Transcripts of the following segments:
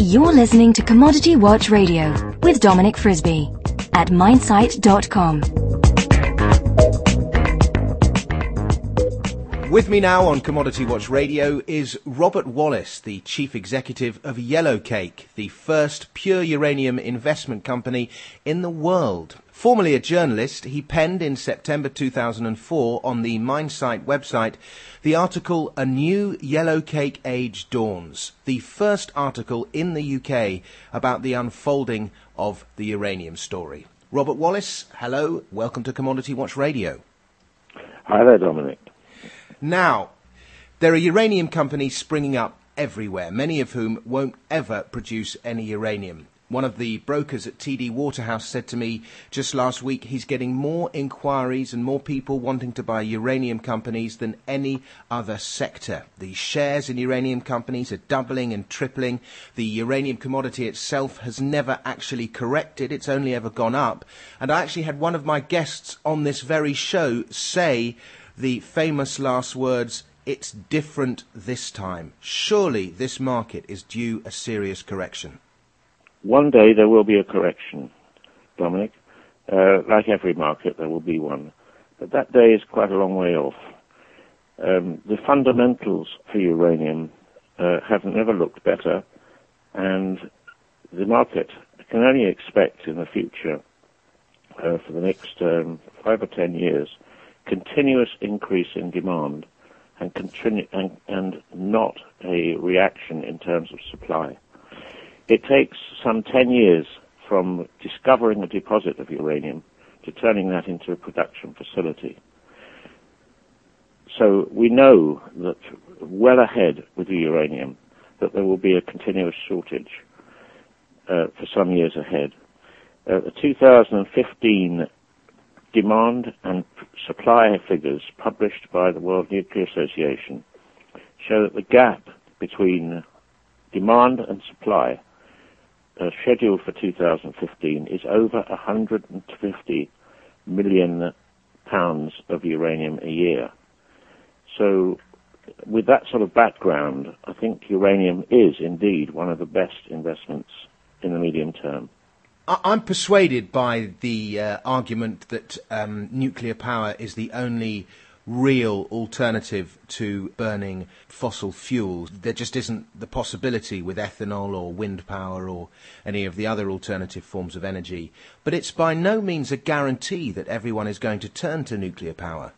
You're listening to Commodity Watch Radio with Dominic Frisby at minesite.com. With me now on Commodity Watch Radio is Robert Wallace, the chief executive of Yellowcake, the first pure uranium investment company in the world. Formerly a journalist, he penned in September 2004 on the Minesite website the article A New Yellowcake Age Dawns, the first article in the UK about the unfolding of the uranium story. Robert Wallace, hello, welcome to Commodity Watch Radio. Hi there, Dominic. Now, there are uranium companies springing up everywhere, many of whom won't ever produce any uranium. One of the brokers at TD Waterhouse said to me just last week he's getting more inquiries and more people wanting to buy uranium companies than any other sector. The shares in uranium companies are doubling and tripling. The uranium commodity itself has never actually corrected, it's only ever gone up. And I actually had one of my guests on this very show say the famous last words, it's different this time. Surely this market is due a serious correction. One day there will be a correction, Dominic. Uh, like every market, there will be one. But that day is quite a long way off. Um, the fundamentals for uranium uh, have never looked better, and the market can only expect in the future, uh, for the next um, five or ten years, continuous increase in demand and, continu- and, and not a reaction in terms of supply. It takes some 10 years from discovering a deposit of uranium to turning that into a production facility. So we know that well ahead with the uranium that there will be a continuous shortage uh, for some years ahead. Uh, the 2015 demand and supply figures published by the World Nuclear Association show that the gap between demand and supply uh, scheduled for 2015 is over 150 million pounds of uranium a year. So with that sort of background, I think uranium is indeed one of the best investments in the medium term. I'm persuaded by the uh, argument that um, nuclear power is the only real alternative to burning fossil fuels. There just isn't the possibility with ethanol or wind power or any of the other alternative forms of energy. But it's by no means a guarantee that everyone is going to turn to nuclear power.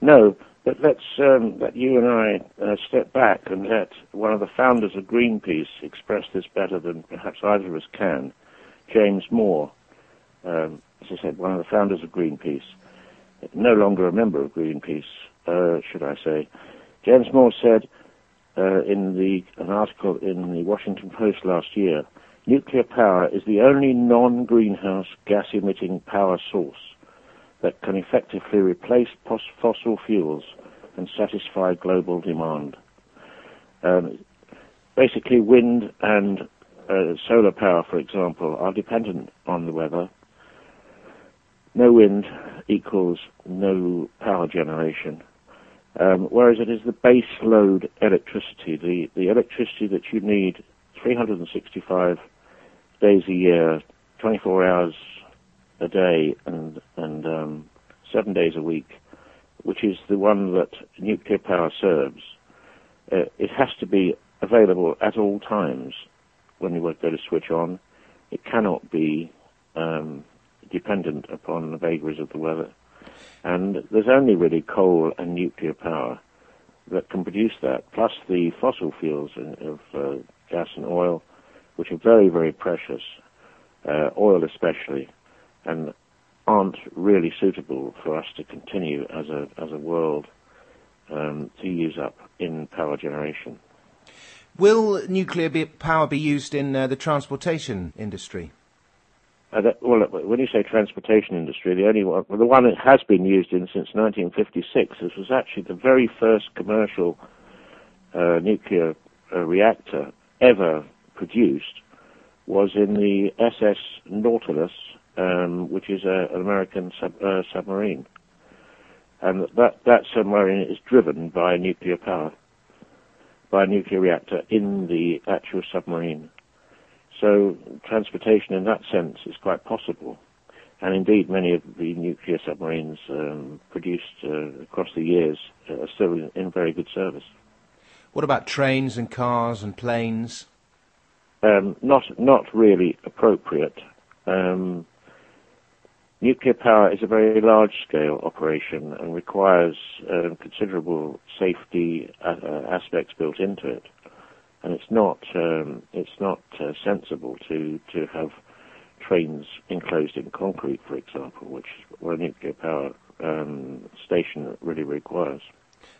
No, but let's um, let you and I uh, step back and let one of the founders of Greenpeace express this better than perhaps either of us can. James Moore, um, as I said, one of the founders of Greenpeace, no longer a member of Greenpeace, uh, should I say. James Moore said uh, in the an article in the Washington Post last year, nuclear power is the only non-greenhouse gas-emitting power source that can effectively replace fossil fuels and satisfy global demand. Um, basically, wind and uh, solar power, for example, are dependent on the weather. No wind equals no power generation. Um, whereas it is the base load electricity, the, the electricity that you need 365 days a year, 24 hours a day and and um, seven days a week, which is the one that nuclear power serves, uh, it has to be available at all times when you go to switch on. It cannot be um, dependent upon the vagaries of the weather. And there's only really coal and nuclear power that can produce that, plus the fossil fuels of uh, gas and oil, which are very, very precious, uh, oil especially, and aren't really suitable for us to continue as a as a world um, to use up in power generation. Will nuclear be, power be used in uh, the transportation industry? Uh, that, well, when you say transportation industry, the only one, well, the one it has been used in since 1956. This was actually the very first commercial uh, nuclear uh, reactor ever produced. Was in the SS Nautilus um, which is a, an American sub, uh, submarine. and that that submarine is driven by nuclear power, by a nuclear reactor in the actual submarine. So transportation in that sense is quite possible. And indeed, many of the nuclear submarines um, produced uh, across the years are still in, in, very good service. What about trains and cars and planes? Um, not, not really appropriate. Um, nuclear power is a very large-scale operation and requires uh, considerable safety uh, aspects built into it and it's not um, it's not uh, sensible to to have trains enclosed in concrete, for example, which what a nuclear power um, station really requires.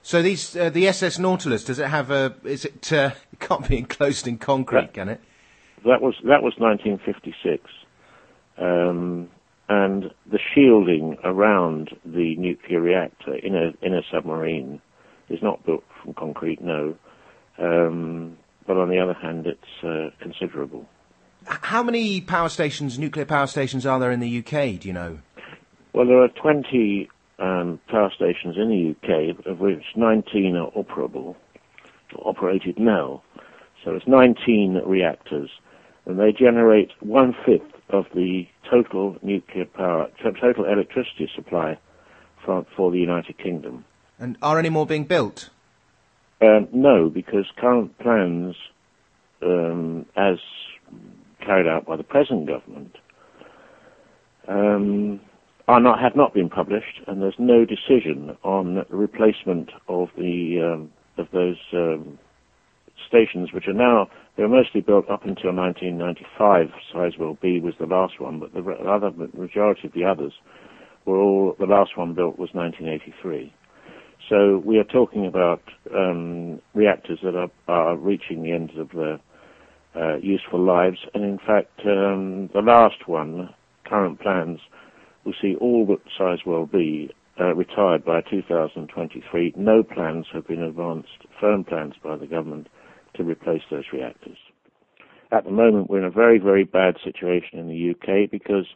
So these uh, the SS Nautilus does it have a is it uh, it can't be enclosed in concrete, that, can it? That was that was 1956, um, and the shielding around the nuclear reactor in a in a submarine is not built from concrete. No, um, but on the other hand, it's uh, considerable. How many power stations, nuclear power stations, are there in the UK? Do you know? Well, there are 20 um, power stations in the UK, of which 19 are operable, operated now. So it's 19 reactors, and they generate one fifth of the total nuclear power, total electricity supply for, for the United Kingdom. And are any more being built? Um, no, because current plans, um, as carried out by the present government, um, are not have not been published, and there's no decision on the replacement of the um, of those um, stations, which are now they were mostly built up until 1995. Sizewell B was the last one, but the other majority of the others were all the last one built was 1983. So we are talking about um, reactors that are, are, reaching the end of their uh, useful lives, and in fact, um, the last one, current plans, will see all but Sizewell B uh, retired by 2023. No plans have been advanced, firm plans by the government to replace those reactors. At the moment, we're in a very, very bad situation in the UK because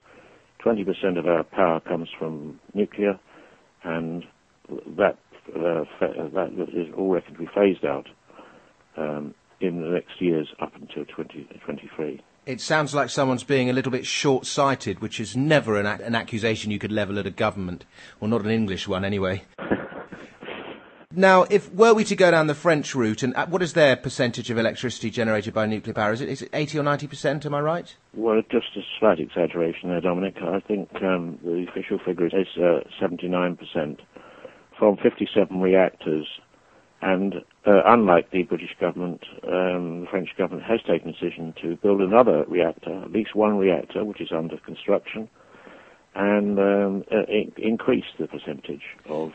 20% of our power comes from nuclear, and that uh, that is all reckoned to be phased out um, in the next years up until 2023. It sounds like someone's being a little bit short-sighted, which is never an, an accusation you could level at a government, or not an English one anyway. now, if were we to go down the French route, and uh, what is their percentage of electricity generated by nuclear power? Is it, is it 80 or 90 percent? Am I right? Well, just a slight exaggeration there, Dominic. I think um, the official figure is uh, 79 percent from 57 reactors. And uh, unlike the British government, um, the French government has taken a decision to build another reactor, at least one reactor, which is under construction, and um, uh, increase the percentage of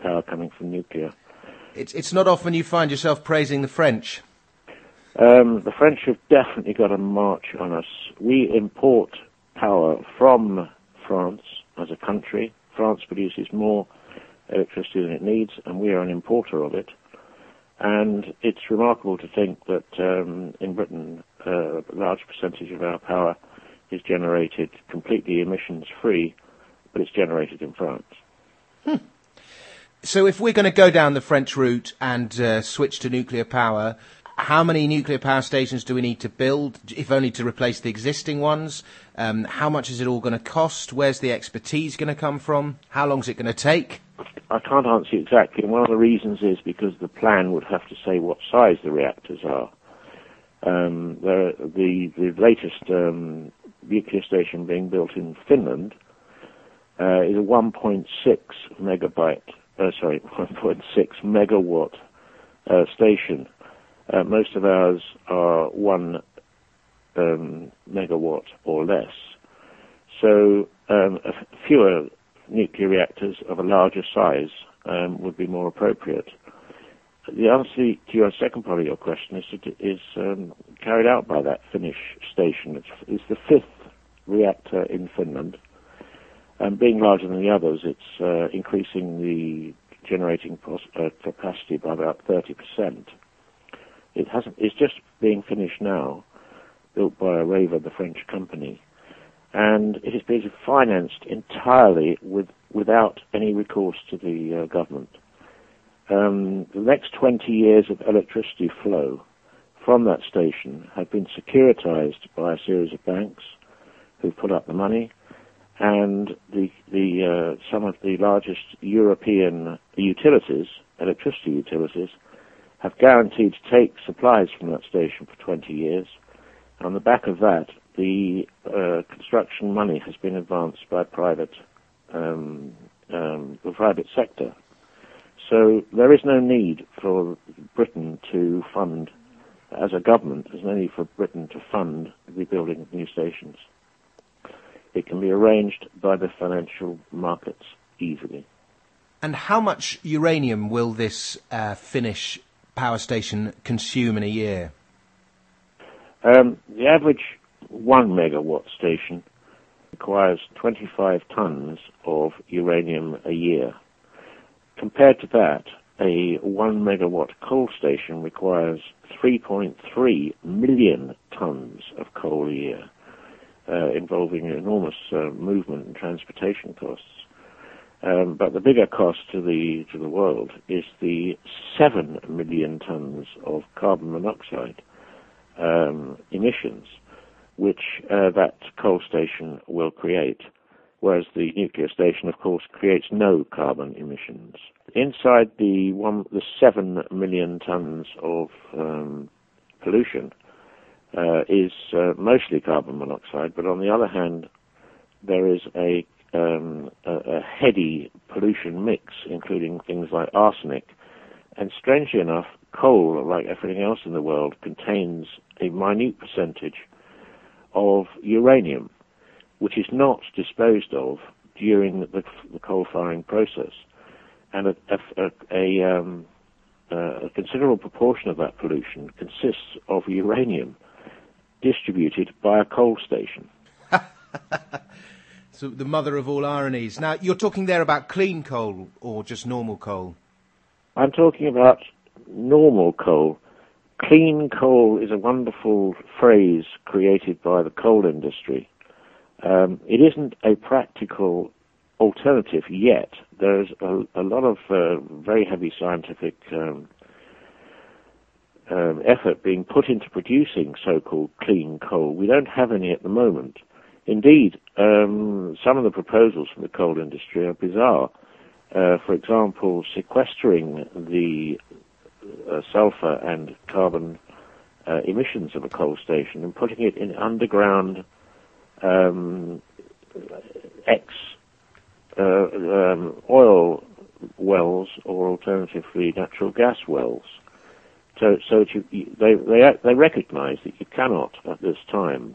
power coming from nuclear. It's, it's not often you find yourself praising the French. Um, the French have definitely got a march on us. We import power from France as a country. France produces more electricity than it needs, and we are an importer of it. And it's remarkable to think that um, in Britain, uh, a large percentage of our power is generated completely emissions free, but it's generated in France. Hmm. So, if we're going to go down the French route and uh, switch to nuclear power, how many nuclear power stations do we need to build, if only to replace the existing ones? Um, how much is it all going to cost? Where's the expertise going to come from? How long is it going to take? I can't answer you exactly. And one of the reasons is because the plan would have to say what size the reactors are. Um, the, the, the latest um, nuclear station being built in Finland uh, is a 1.6 megabyte, uh, sorry, 1.6 megawatt uh, station. Uh, most of ours are one um, megawatt or less. So um, fewer nuclear reactors of a larger size um, would be more appropriate. The answer to your second part of your question is, is um, carried out by that Finnish station. It's, it's the fifth reactor in Finland. And being larger than the others, it's uh, increasing the generating pos- uh, capacity by about 30%. It hasn't, it's just being finished now, built by Areva, the French company. and it is being financed entirely with, without any recourse to the uh, government. Um, the next 20 years of electricity flow from that station have been securitized by a series of banks who've put up the money, and the, the, uh, some of the largest European utilities, electricity utilities, have guaranteed to take supplies from that station for 20 years. On the back of that, the uh, construction money has been advanced by private, um, um, the private sector. So there is no need for Britain to fund, as a government, there's no need for Britain to fund the building of new stations. It can be arranged by the financial markets easily. And how much uranium will this uh, Finnish power station consume in a year? Um, the average one megawatt station requires 25 tons of uranium a year. Compared to that, a one megawatt coal station requires 3.3 million tons of coal a year, uh, involving enormous uh, movement and transportation costs. Um, but the bigger cost to the to the world is the seven million tons of carbon monoxide um, emissions, which uh, that coal station will create. Whereas the nuclear station, of course, creates no carbon emissions. Inside the one, the seven million tons of um, pollution uh, is uh, mostly carbon monoxide, but on the other hand, there is a um, a, a, heady pollution mix, including things like arsenic. And strangely enough, coal, like everything else in the world, contains a minute percentage of uranium, which is not disposed of during the, the coal firing process. And a, a, a, um, a considerable proportion of that pollution consists of uranium distributed by a coal station. So the mother of all ironies. Now, you're talking there about clean coal or just normal coal? I'm talking about normal coal. Clean coal is a wonderful phrase created by the coal industry. Um, it isn't a practical alternative yet. There's a, a lot of uh, very heavy scientific um, um, effort being put into producing so-called clean coal. We don't have any at the moment. Indeed, um, some of the proposals from the coal industry are bizarre. Uh, for example, sequestering the uh, sulfur and carbon uh, emissions of a coal station and putting it in underground um, ex uh, um, oil wells or alternatively natural gas wells. So, so you, they, they, they recognize that you cannot at this time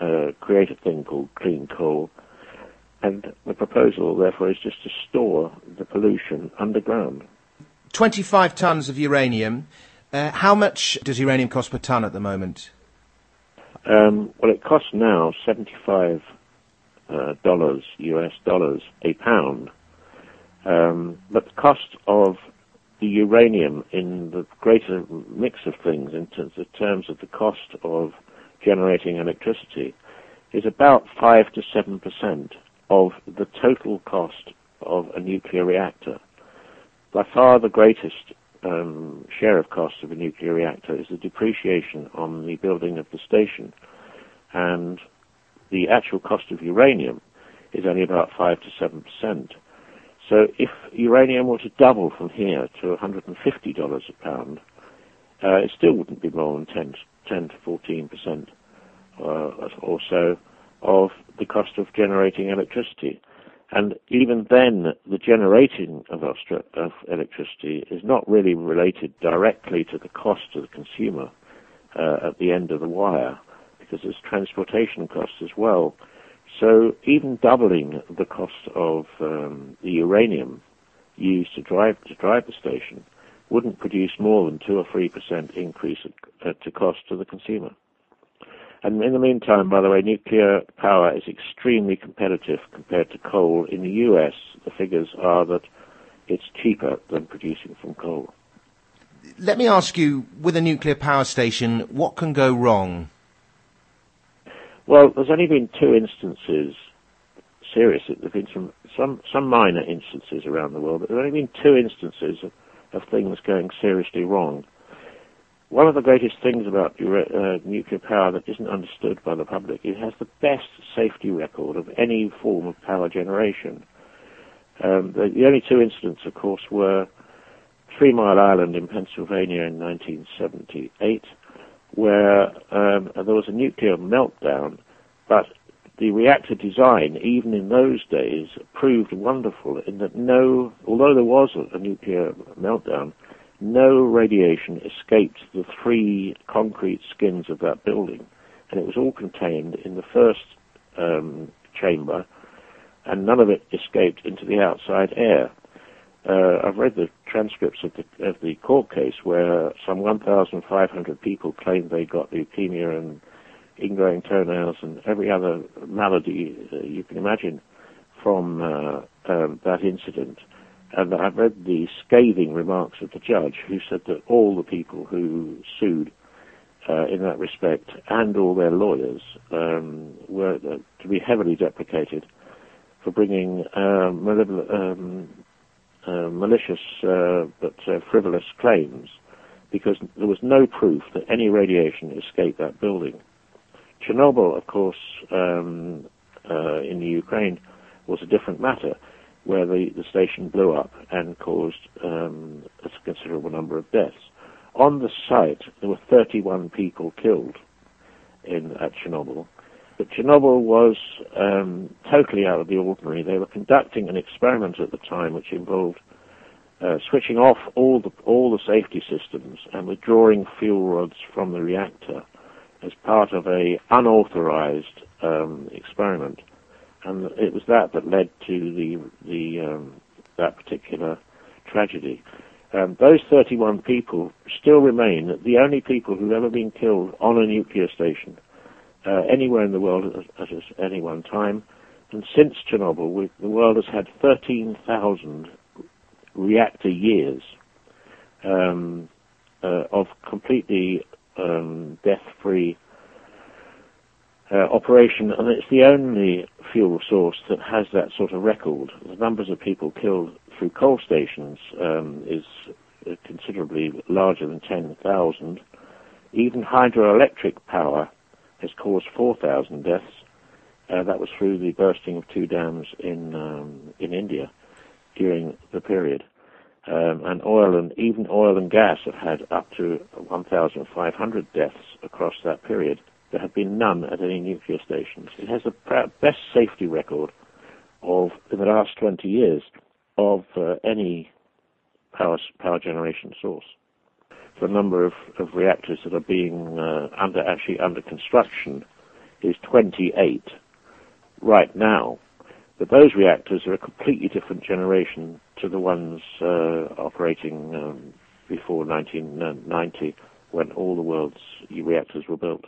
uh, create a thing called clean coal. And the proposal, therefore, is just to store the pollution underground. 25 tons of uranium. Uh, how much does uranium cost per ton at the moment? Um, well, it costs now 75 uh, dollars, US dollars, a pound. Um, but the cost of the uranium in the greater mix of things, in terms, in terms of the cost of generating electricity is about 5 to 7% of the total cost of a nuclear reactor. By far the greatest um, share of cost of a nuclear reactor is the depreciation on the building of the station. And the actual cost of uranium is only about 5 to 7%. So if uranium were to double from here to $150 a pound, uh, it still wouldn't be more than 10, 10 to 14 percent uh, or so of the cost of generating electricity. And even then, the generating of, of electricity is not really related directly to the cost to the consumer uh, at the end of the wire, because there's transportation costs as well. So even doubling the cost of um, the uranium used to drive to drive the station wouldn't produce more than two or three percent increase to cost to the consumer. And in the meantime, by the way, nuclear power is extremely competitive compared to coal. In the US, the figures are that it's cheaper than producing from coal. Let me ask you, with a nuclear power station, what can go wrong? Well, there's only been two instances, serious, there've been some, some, some minor instances around the world, but there have only been two instances of, of things going seriously wrong. One of the greatest things about uh, nuclear power that isn't understood by the public, it has the best safety record of any form of power generation. Um, the, the, only two incidents, of course, were Three Mile Island in Pennsylvania in 1978, where um, there was a nuclear meltdown, but the reactor design, even in those days, proved wonderful in that no, although there was a, a nuclear meltdown, no radiation escaped the three concrete skins of that building, and it was all contained in the first um, chamber, and none of it escaped into the outside air. Uh, I've read the transcripts of the, of the court case where some 1,500 people claimed they got leukemia and ingrowing toenails and every other malady uh, you can imagine from uh, um, that incident. And I've read the scathing remarks of the judge who said that all the people who sued uh, in that respect and all their lawyers um, were uh, to be heavily deprecated for bringing um, um, uh, malicious uh, but uh, frivolous claims because there was no proof that any radiation escaped that building. Chernobyl, of course, um, uh, in the Ukraine was a different matter where the, the station blew up and caused um, a considerable number of deaths. On the site, there were 31 people killed in at Chernobyl, but Chernobyl was um, totally out of the ordinary. They were conducting an experiment at the time which involved uh, switching off all the all the safety systems and withdrawing fuel rods from the reactor as part of an unauthorized um, experiment and it was that that led to the the um, that particular tragedy. Um, those 31 people still remain the only people who've ever been killed on a nuclear station uh, anywhere in the world at, at, any one time. And since Chernobyl, the world has had 13,000 reactor years um, uh, of completely um, death-free uh, operation, and it's the only fuel source that has that sort of record. The numbers of people killed through coal stations um, is uh, considerably larger than 10,000. Even hydroelectric power has caused 4,000 deaths. Uh, that was through the bursting of two dams in um, in India during the period. Um, and oil and even oil and gas have had up to 1,500 deaths across that period. There have been none at any nuclear stations. It has the best safety record of, in the last 20 years, of uh, any power, power generation source. The number of, of reactors that are being uh, under actually under construction is 28 right now. But those reactors are a completely different generation to the ones uh, operating um, before 1990 when all the world's reactors were built.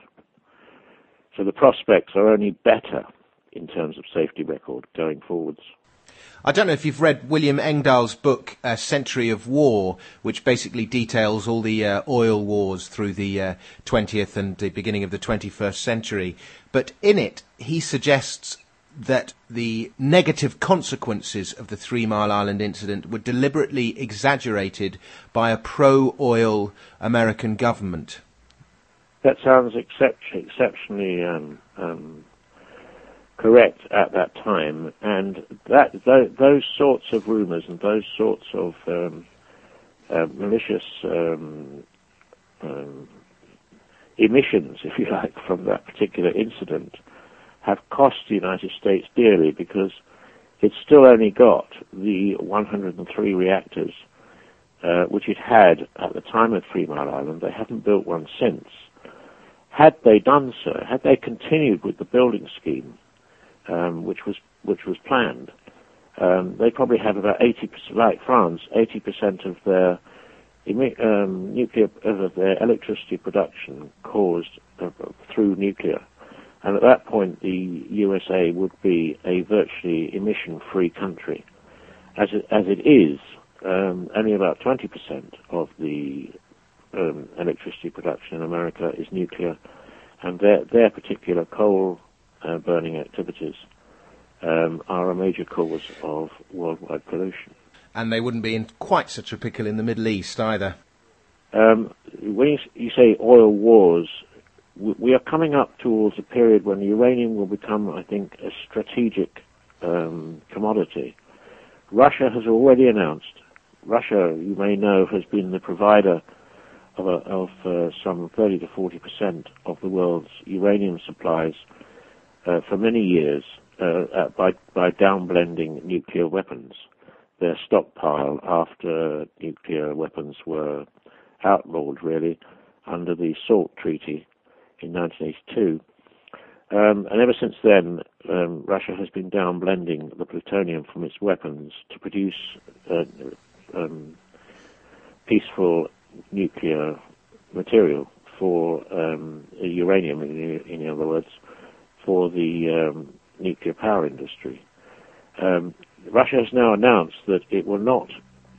So the prospects are only better in terms of safety record going forwards. I don't know if you've read William Engdahl's book, A Century of War, which basically details all the uh, oil wars through the uh, 20th and the beginning of the 21st century. But in it, he suggests that the negative consequences of the Three Mile Island incident were deliberately exaggerated by a pro oil American government that sounds exceptionally um, um, correct at that time, and that th- those sorts of rumours and those sorts of um, uh, malicious um, um, emissions, if you like, from that particular incident have cost the United States dearly because it's still only got the 103 reactors uh, which it had at the time of Three Mile Island. They haven't built one since. Had they done so, had they continued with the building scheme, um, which was which was planned, um, they probably have about 80%, like France, 80% of their um, nuclear of their electricity production caused uh, through nuclear. And at that point, the USA would be a virtually emission-free country. As it, as it is, um, only about 20% of the um, electricity production in America is nuclear, and their their particular coal uh, burning activities um, are a major cause of worldwide pollution. And they wouldn't be in quite such a pickle in the Middle East either. Um, when you, you, say oil wars, we, we, are coming up towards a period when uranium will become, I think, a strategic um, commodity. Russia has already announced. Russia, you may know, has been the provider of, a, of uh, some 30 to 40 percent of the world's uranium supplies uh, for many years uh, by by downblending nuclear weapons. Their stockpile after nuclear weapons were outlawed, really, under the SALT Treaty in 1982. Um, and ever since then, um, Russia has been downblending the plutonium from its weapons to produce uh, um, peaceful nuclear material for um, uranium, in, in, other words, for the um, nuclear power industry. Um, Russia has now announced that it will not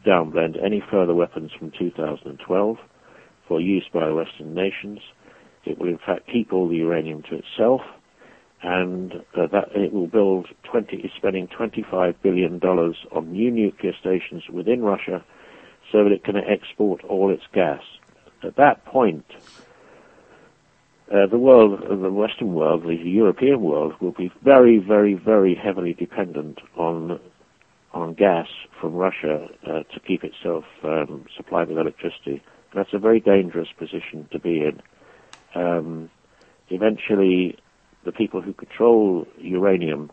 downblend any further weapons from 2012 for use by Western nations. It will in fact keep all the uranium to itself, and uh, that it will build 20, is spending 25 billion dollars on new nuclear stations within Russia, so that it can export all its gas. At that point, uh, the world, the Western world, the European world, will be very, very, very heavily dependent on on gas from Russia uh, to keep itself um, supplied with electricity. That's a very dangerous position to be in. Um, eventually, the people who control uranium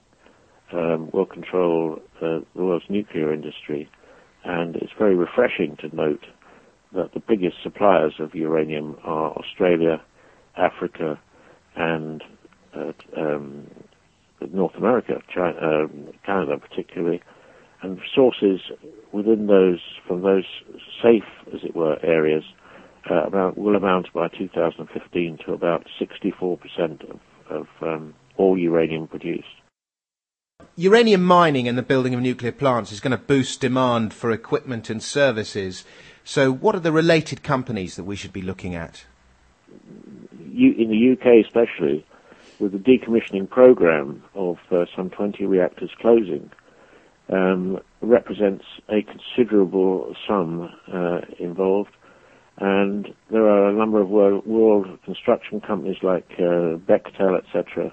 um, will control uh, the world's nuclear industry, and it's very refreshing to note that the biggest suppliers of uranium are Australia, Africa, and uh, um, North America, China, uh, Canada particularly, and sources within those, from those safe, as it were, areas, uh, about, will amount by 2015 to about 64% of, of um, all uranium produced. Uranium mining and the building of nuclear plants is going to boost demand for equipment and services. So, what are the related companies that we should be looking at? In the UK especially, with the decommissioning program of uh, some 20 reactors closing, um, represents a considerable sum uh, involved. And there are a number of world, world construction companies like uh, Bechtel, etc.,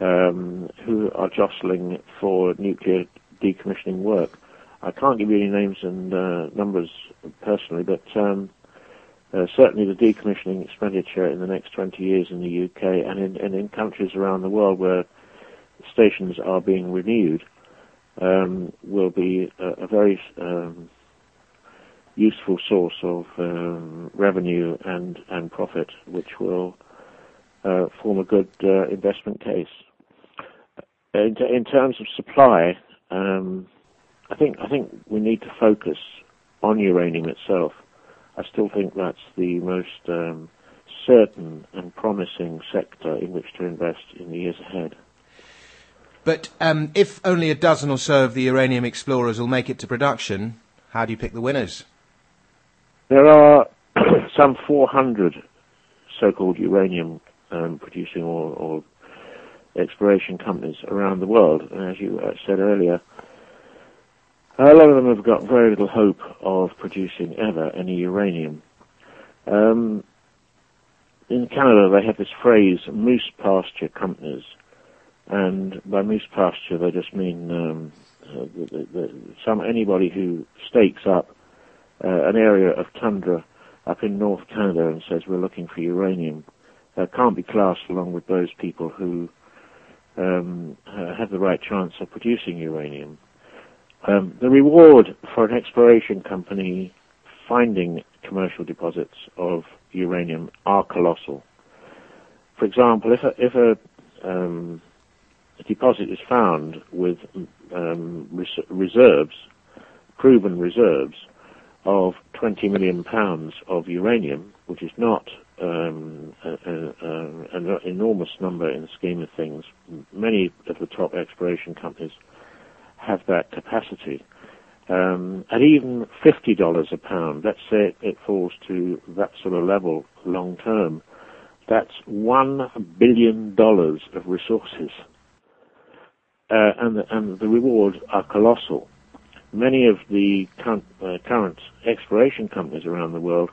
um, who are jostling for nuclear decommissioning work. I can't give you any names and uh, numbers personally, but um, uh, certainly the decommissioning expenditure in the next 20 years in the UK and in, and in countries around the world where stations are being renewed um, will be a, a very um, useful source of um, revenue and, and profit, which will uh, form a good uh, investment case. In, in, terms of supply, um, I think I think we need to focus on uranium itself. I still think that's the most um, certain and promising sector in which to invest in the years ahead. But um, if only a dozen or so of the uranium explorers will make it to production, how do you pick the winners? There are some 400 so-called uranium um, producing or, or, exploration companies around the world. And as you uh, said earlier, a lot of them have got very little hope of producing ever any uranium. Um, in Canada, they have this phrase, moose pasture companies. And by moose pasture, they just mean um, uh, the, the, some anybody who stakes up uh, an area of tundra up in North Canada and says we're looking for uranium uh, can't be classed along with those people who um, have the right chance of producing uranium. Um, the reward for an exploration company finding commercial deposits of uranium are colossal. For example, if a, if a, um, a deposit is found with um, res- reserves, proven reserves, of 20 million pounds of uranium, which is not um, an enormous number in the scheme of things. Many of the top exploration companies have that capacity. Um, at even $50 a pound, let's say it, falls to that sort of level long term, That's one billion dollars of resources, uh, and the, and the rewards are colossal. Many of the current, uh, current exploration companies around the world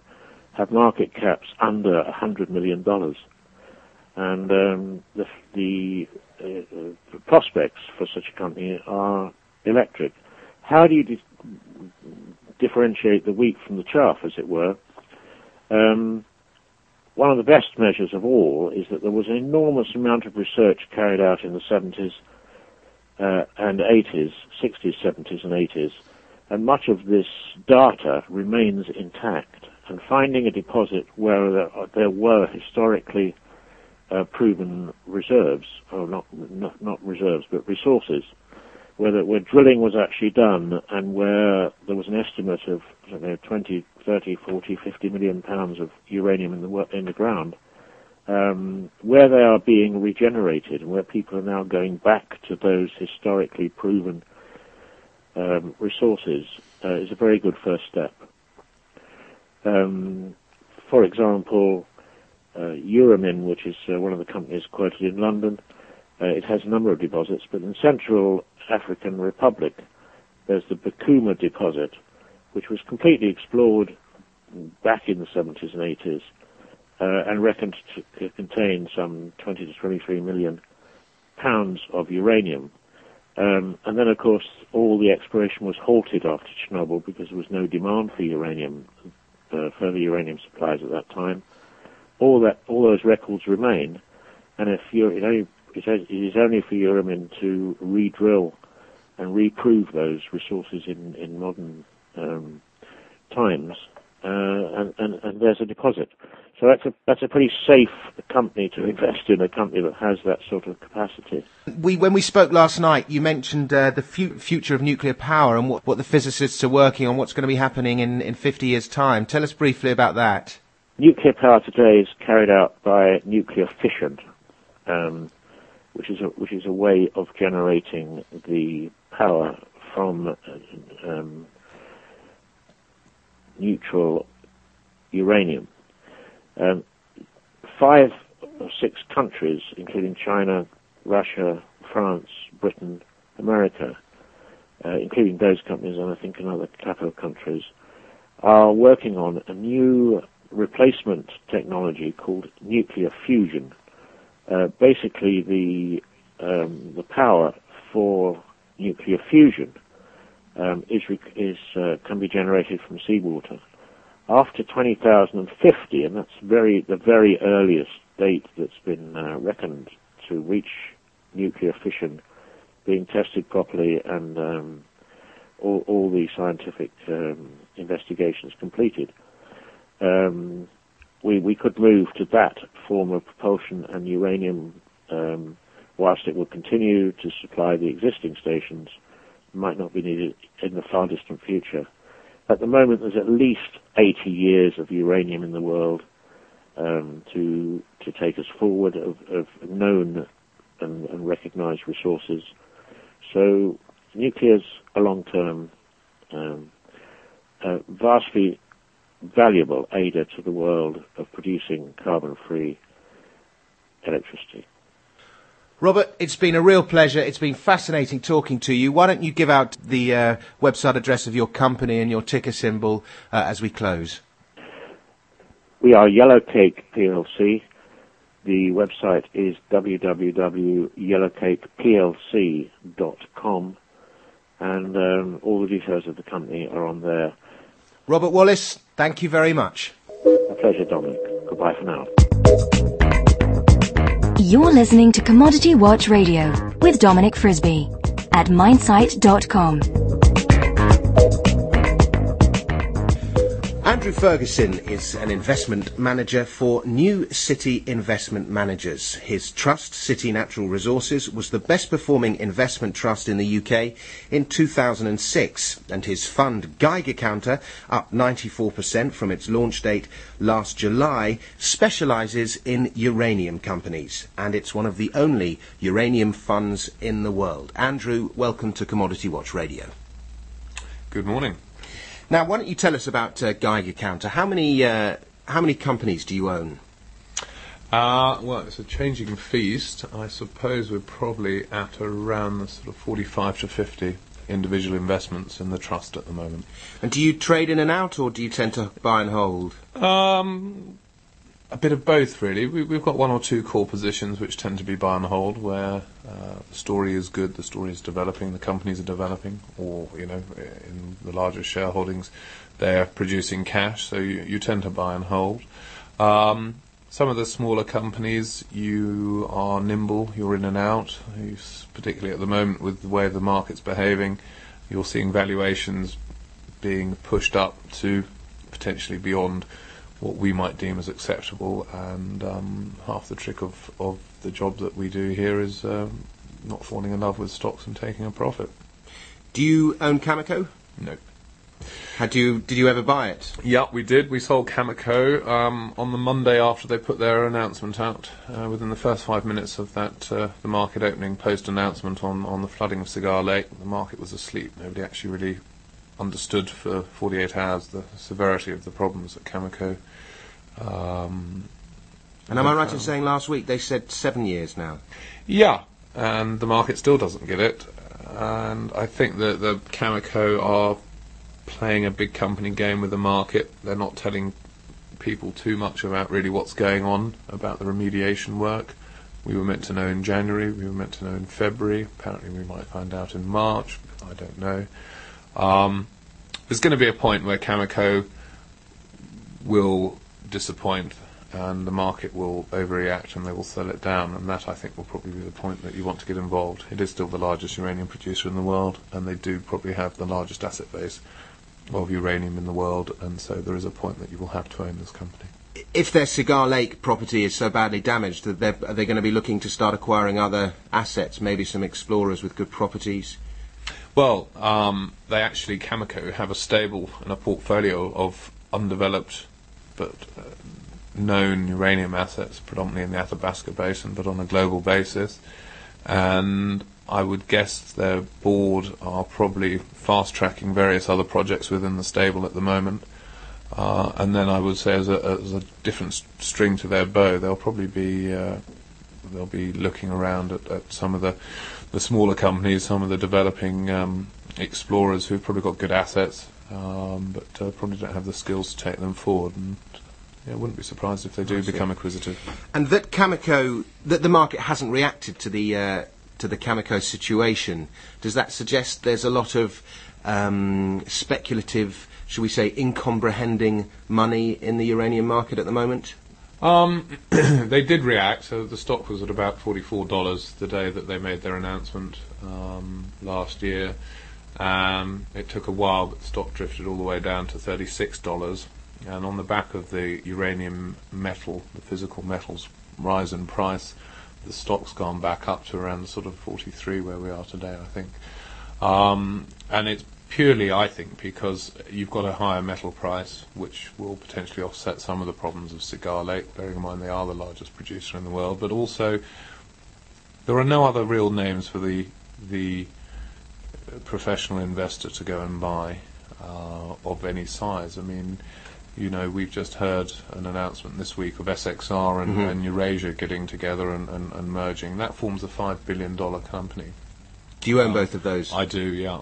have market caps under a hundred million dollars, and um, the, the uh, prospects for such a company are electric. How do you di- differentiate the wheat from the chaff, as it were? Um, one of the best measures of all is that there was an enormous amount of research carried out in the 70s uh, and 80s, 60s, 70s, and 80s, and much of this data remains intact. And finding a deposit where there, there were historically uh, proven reserves, or not, not, not reserves, but resources, where, where drilling was actually done and where there was an estimate of I don't know, 20, 30, 40, 50 million pounds of uranium in the, in the ground, um, where they are being regenerated and where people are now going back to those historically proven um, resources uh, is a very good first step. Um, for example, uh, Uramin, which is uh, one of the companies quoted in London, uh, it has a number of deposits, but in Central African Republic, there's the Bakouma deposit, which was completely explored back in the 70s and 80s, uh, and reckoned to contain some 20 to 23 million pounds of uranium. Um, and then, of course, all the exploration was halted after Chernobyl because there was no demand for uranium, uh, further uranium supplies at that time. All that, all those records remain, and if you're, it, is only for Uramin to re-drill and reprove those resources in, in modern um, times, uh, and, and, and there's a deposit. So that's a that's a pretty safe company to invest in, a company that has that sort of capacity. We, when we spoke last night, you mentioned uh, the fu- future of nuclear power and what, what the physicists are working on, what's going to be happening in, in 50 years' time. Tell us briefly about that. Nuclear power today is carried out by nuclear fission, um, which is a, which is a way of generating the power from um, neutral uranium. Um, five or six countries, including China, Russia, France, Britain, America, uh, including those companies and I think in other capital countries, are working on a new replacement technology called nuclear fusion. Uh, basically, the um, the power for nuclear fusion um, is, is uh, can be generated from seawater after 20,050, and that's very the very earliest date that's been uh, reckoned to reach nuclear fission being tested properly and um, all, all, the scientific um, investigations completed. Um, we, we could move to that form of propulsion and uranium, um, whilst it will continue to supply the existing stations, might not be needed in the far distant future. At the moment, there's at least 80 years of uranium in the world um, to to take us forward of, of known and, and, recognized resources. So nuclear's a long-term, um, uh, vastly valuable aider to the world of producing carbon-free electricity. Robert, it's been a real pleasure. It's been fascinating talking to you. Why don't you give out the uh, website address of your company and your ticker symbol uh, as we close? We are Yellowcake PLC. The website is www.yellowcakeplc.com, and um, all the details of the company are on there. Robert Wallace, thank you very much. A pleasure, Dominic. Goodbye for now. You're listening to Commodity Watch Radio with Dominic Frisby at minesite.com. Andrew Ferguson is an investment manager for New City Investment Managers. His trust, City Natural Resources, was the best performing investment trust in the UK in 2006, and his fund Geiger Counter, up 94% from its launch date last July, specialises in uranium companies, and it's one of the only uranium funds in the world. Andrew, welcome to Commodity Watch Radio. Good morning. Now, why don't you tell us about uh, Geiger Counter? How many uh, how many companies do you own? Uh, well, it's a changing feast. I suppose we're probably at around the sort of 45 to 50 individual investments in the trust at the moment. And do you trade in and out, or do you tend to buy and hold? Um, a bit of both, really. We, we've got one or two core positions which tend to be buy and hold, where uh, the story is good, the story is developing, the companies are developing, or you know, in the larger shareholdings, they're producing cash, so you, you tend to buy and hold. Um, some of the smaller companies, you are nimble, you're in and out. You, particularly at the moment with the way the market's behaving, you're seeing valuations being pushed up to potentially beyond what we might deem as acceptable. And um, half the trick of, of the job that we do here is um, not falling in love with stocks and taking a profit. Do you own Cameco? No. Had you? Did you ever buy it? Yeah, we did. We sold Cameco um, on the Monday after they put their announcement out. Uh, within the first five minutes of that, uh, the market opening post-announcement on, on the flooding of Cigar Lake, the market was asleep. Nobody actually really understood for 48 hours the severity of the problems at Cameco. Um, and am I right in saying last week they said seven years now? Yeah, and the market still doesn't get it. And I think that the Cameco are playing a big company game with the market. They're not telling people too much about really what's going on about the remediation work. We were meant to know in January, we were meant to know in February. Apparently, we might find out in March. I don't know. Um, there's going to be a point where Cameco will disappoint and the market will overreact and they will sell it down. And that, I think, will probably be the point that you want to get involved. It is still the largest uranium producer in the world, and they do probably have the largest asset base of uranium in the world, and so there is a point that you will have to own this company. If their Cigar Lake property is so badly damaged, that they're, are they going to be looking to start acquiring other assets, maybe some explorers with good properties? Well, um, they actually, Cameco, have a stable and a portfolio of undeveloped but uh, known uranium assets, predominantly in the Athabasca Basin, but on a global basis. And I would guess their board are probably fast tracking various other projects within the stable at the moment. Uh, and then I would say, as a, as a different string to their bow, they'll probably be uh, they'll be looking around at, at, some of the the smaller companies, some of the developing um, explorers who've probably got good assets, um, but uh, probably don't have the skills to take them forward. And yeah, I wouldn't be surprised if they do become acquisitive. And that Cameco, that the market hasn't reacted to the uh, to the Cameco situation, does that suggest there's a lot of um, speculative, should we say, incomprehending money in the uranium market at the moment? Um, they did react. So the stock was at about forty-four dollars the day that they made their announcement um, last year. Um, it took a while, but the stock drifted all the way down to thirty-six dollars. And on the back of the uranium metal, the physical metals rise in price, the stock's gone back up to around sort of 43 where we are today, I think. Um, and it's purely, I think, because you've got a higher metal price, which will potentially offset some of the problems of Cigar Lake, bearing in mind they are the largest producer in the world, but also there are no other real names for the the professional investor to go and buy uh, of any size. I mean, you know, we've just heard an announcement this week of SXR and, mm-hmm. and UrAsia getting together and, and, and, merging. That forms a $5 billion company. Do you own uh, both of those? I do, yeah.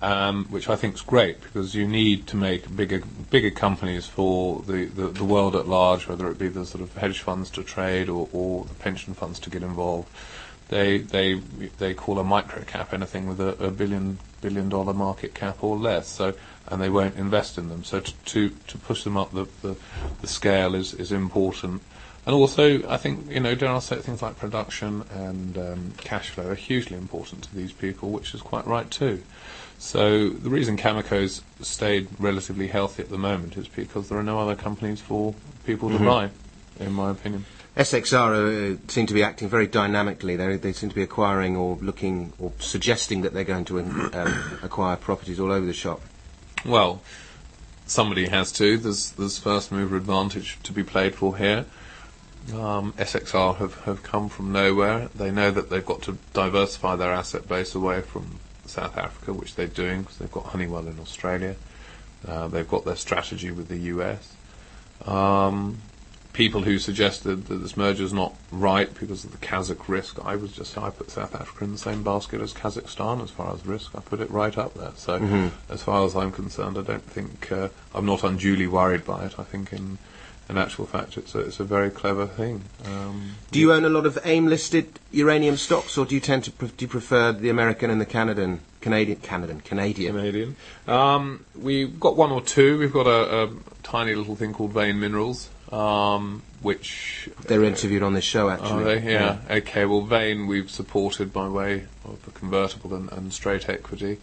Um, which I think is great because you need to make bigger bigger companies for the, the, the, world at large, whether it be the sort of hedge funds to trade or, or the pension funds to get involved. They they they call a micro cap anything with a, a billion billion dollar market cap or less. So and they won't invest in them. So to to, to push them up the, the, the scale is, is important. And also, I think you know, dare I say things like production and um, cash flow are hugely important to these people, which is quite right too. So the reason Cameco's stayed relatively healthy at the moment is because there are no other companies for people mm-hmm. to buy, in my opinion. SXR uh, seem to be acting very dynamically. They, they seem to be acquiring or looking or suggesting that they're going to um, acquire properties all over the shop. Well, somebody has to. There's there's first mover advantage to be played for here. Um, SXR have, have come from nowhere. They know that they've got to diversify their asset base away from South Africa, which they're doing because they've got Honeymoon in Australia. Uh, they've got their strategy with the US. Um, people who suggested that this merger is not right because of the Kazakh risk, I was just I put South Africa in the same basket as Kazakhstan as far as risk. I put it right up there. So Mm-hmm. as far as I'm concerned, I don't think uh, I'm not unduly worried by it. I think in in actual fact, it's a it's a very clever thing. Um, Do you own a lot of AIM listed uranium stocks, or do you tend to pre- do you prefer the American and the Canadian, Canadian, Canadian, Canadian? Canadian. Um, we've got one or two. We've got a, a tiny little thing called Vane Minerals, um, which They're interviewed on this show, actually. Are they? Yeah. Okay. Well, Vane we've supported by way of the convertible and, and straight equity.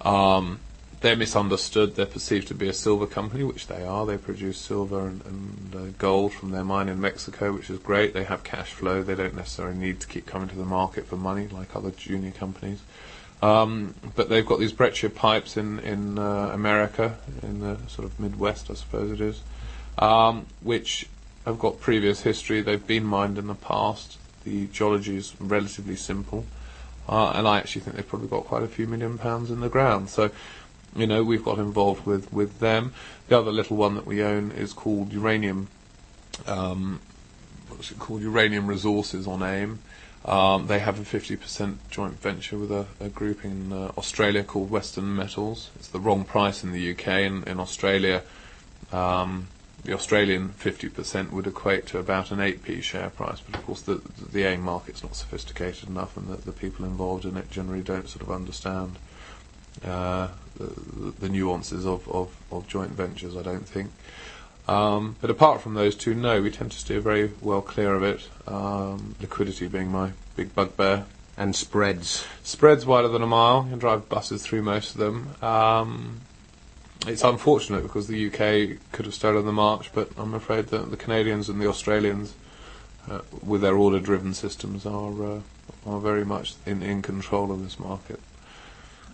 Um, they're misunderstood. They're perceived to be a silver company, which they are. They produce silver and, and uh, gold from their mine in Mexico, which is great. They have cash flow. They don't necessarily need to keep coming to the market for money like other junior companies. Um, but they've got these breccia pipes in in uh, America, in the sort of Midwest, I suppose it is, um, which have got previous history. They've been mined in the past. The geology is relatively simple, uh, and I actually think they've probably got quite a few million pounds in the ground. So, you know, we've got involved with with them. The other little one that we own is called Uranium. Um, what's it called? Uranium Resources on AIM. Um, they have a 50% joint venture with a, a group in uh, Australia called Western Metals. It's the wrong price in the UK. In, in Australia, um, the Australian 50% would equate to about an 8p share price, but of course the, the AIM market's not sophisticated enough, and the, the people involved in it generally don't sort of understand uh, the, the nuances of, of, of joint ventures, I don't think. Um, but apart from those two, no, we tend to steer very well clear of it. Um, liquidity being my big bugbear. And spreads. Spreads wider than a mile. You can drive buses through most of them. Um, it's unfortunate because the UK could have started the march, but I'm afraid that the Canadians and the Australians, uh, with their order-driven systems, are uh, are very much in, in control of this market.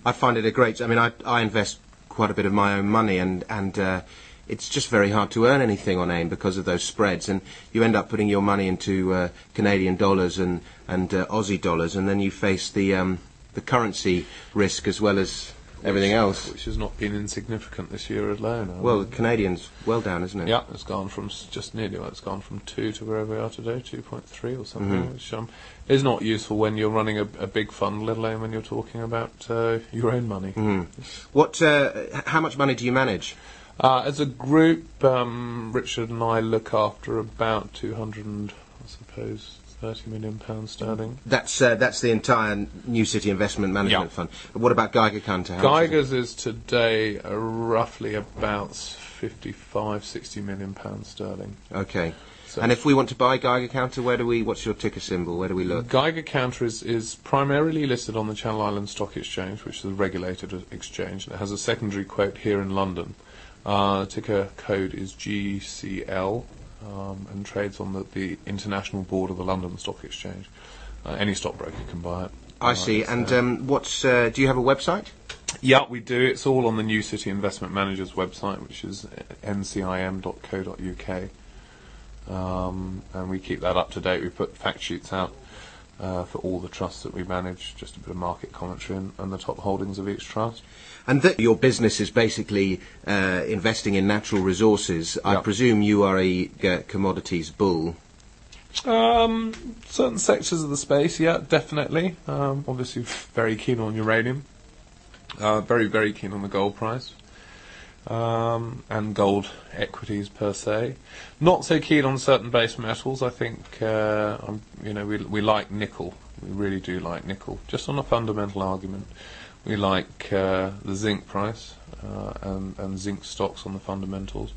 I find it a great. I mean, I, I invest quite a bit of my own money, and and uh, it's just very hard to earn anything on AIM because of those spreads, and you end up putting your money into uh, Canadian dollars and and uh, Aussie dollars, and then you face the um, the currency risk as well as everything else. which has not been insignificant this year alone. I Well, mean. the Canadians well down, isn't it? Yeah, it's gone from just nearly. Well, it's gone from two to wherever we are today, two point three or something, Mhm. which um, is not useful when you're running a, a big fund, let alone when you're talking about uh, your own money. Mhm. What? Uh, how much money do you manage? Uh, as a group, um, Richard and I look after about two hundred I suppose thirty million pounds sterling. That's uh, that's the entire New City Investment Management Yeah. Fund. What about Geiger Counter? How much is it? Geiger's is today uh, roughly about 55, 60 million pounds sterling. Okay. So- And if we want to buy Geiger Counter, where do we? What's your ticker symbol? Where do we look? Geiger Counter is, is primarily listed on the Channel Islands Stock Exchange, which is a regulated uh, exchange, and it has a secondary quote here in London. Uh, ticker code is GCL um, and trades on the, the international board of the London Stock Exchange. Uh, any stockbroker can buy it. I see. And um, what's? Uh, do you have a website? yeah, we do. It's all on the New City Investment Managers website, which is ncim.co.uk. Um, and we keep that up to date. We put fact sheets out uh, for all the trusts that we manage, just a bit of market commentary and, and the top holdings of each trust. And that your business is basically uh, investing in natural resources. I Yeah. presume you are a uh, commodities bull. Um, certain sectors of the space, yeah, definitely. Um, obviously, very keen on uranium. Uh, very, very keen on the gold price. Um, and gold equities per se. Not so keen on certain base metals. I think, uh, you know, we, we like nickel. We really do like nickel. Just on a fundamental argument. We like uh, the zinc price uh, and, and zinc stocks on the fundamentals.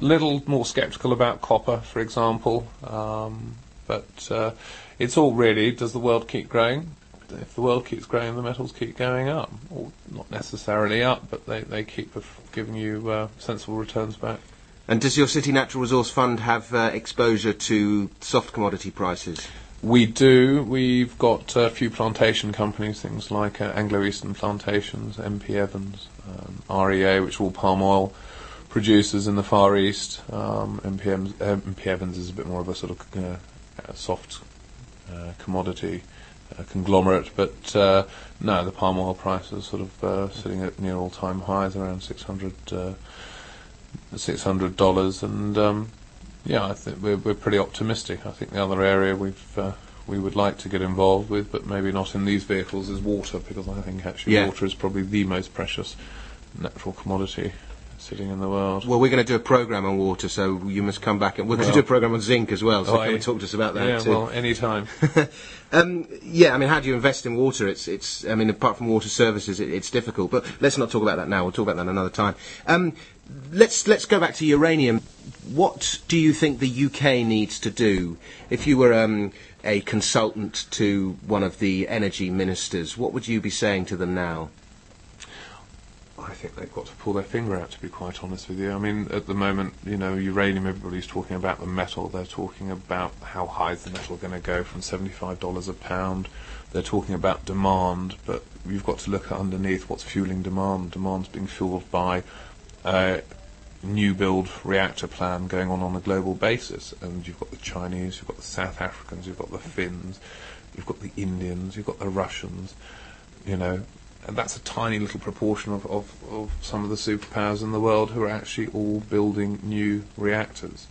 Little more sceptical about copper, for example. Um, but uh, it's all really, does the world keep growing? If the world keeps growing, the metals keep going up. Or not necessarily up, but they, they keep giving you uh, sensible returns back. And does your City Natural Resource Fund have uh, exposure to soft commodity prices? We do. We've got a few plantation companies, things like uh, Anglo Eastern Plantations, MP Evans, um, REA, which are all palm oil producers in the Far East. Um, MP, MP Evans is a bit more of a sort of uh, soft uh, commodity uh, conglomerate, but uh, no, the palm oil price is sort of uh, sitting at near all-time highs, around 600 uh, $600, and um, Yeah, I think we're we're pretty optimistic. I think the other area we've uh, we would like to get involved with, but maybe not in these vehicles, is water, because I think actually Yeah. water is probably the most precious natural commodity sitting in the world. Well, we're going to do a program on water, so you must come back and we're going to do a program on zinc as well. So Oh, come I- and talk to us about that yeah, too. well, any time. Um, yeah, I mean, how do you invest in water? It's, it's. I mean, apart from water services, it, it's difficult. But let's not talk about that now. We'll talk about that another time. Um, let's let's go back to uranium. What do you think the UK needs to do? If you were um, a consultant to one of the energy ministers, what would you be saying to them now? I think they've got to pull their finger out, to be quite honest with you. I mean, at the moment, you know, uranium, everybody's talking about the metal. They're talking about how high is the metal going to go from $75 a pound. They're talking about demand, but you've got to look at underneath what's fueling demand. Demand's being fueled by a new build reactor plan going on on a global basis. And you've got the Chinese, you've got the South Africans, you've got the Finns, you've got the Indians, you've got the Russians, you know, and that's a tiny little proportion of, of, of some of the superpowers in the world who are actually all building new reactors.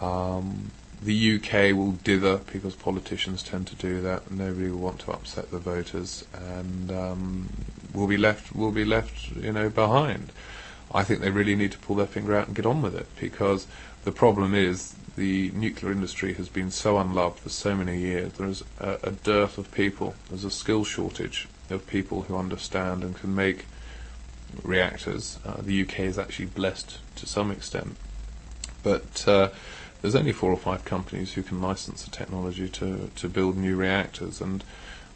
Um, the UK will dither because politicians tend to do that. Nobody will want to upset the voters, and um, we'll be left. We'll be left, you know, behind. I think they really need to pull their finger out and get on with it because the problem is the nuclear industry has been so unloved for so many years. There is a, a dearth of people. There's a skill shortage of people who understand and can make reactors. Uh, the UK is actually blessed to some extent, but uh, there's only four or five companies who can license the technology to to build new reactors. And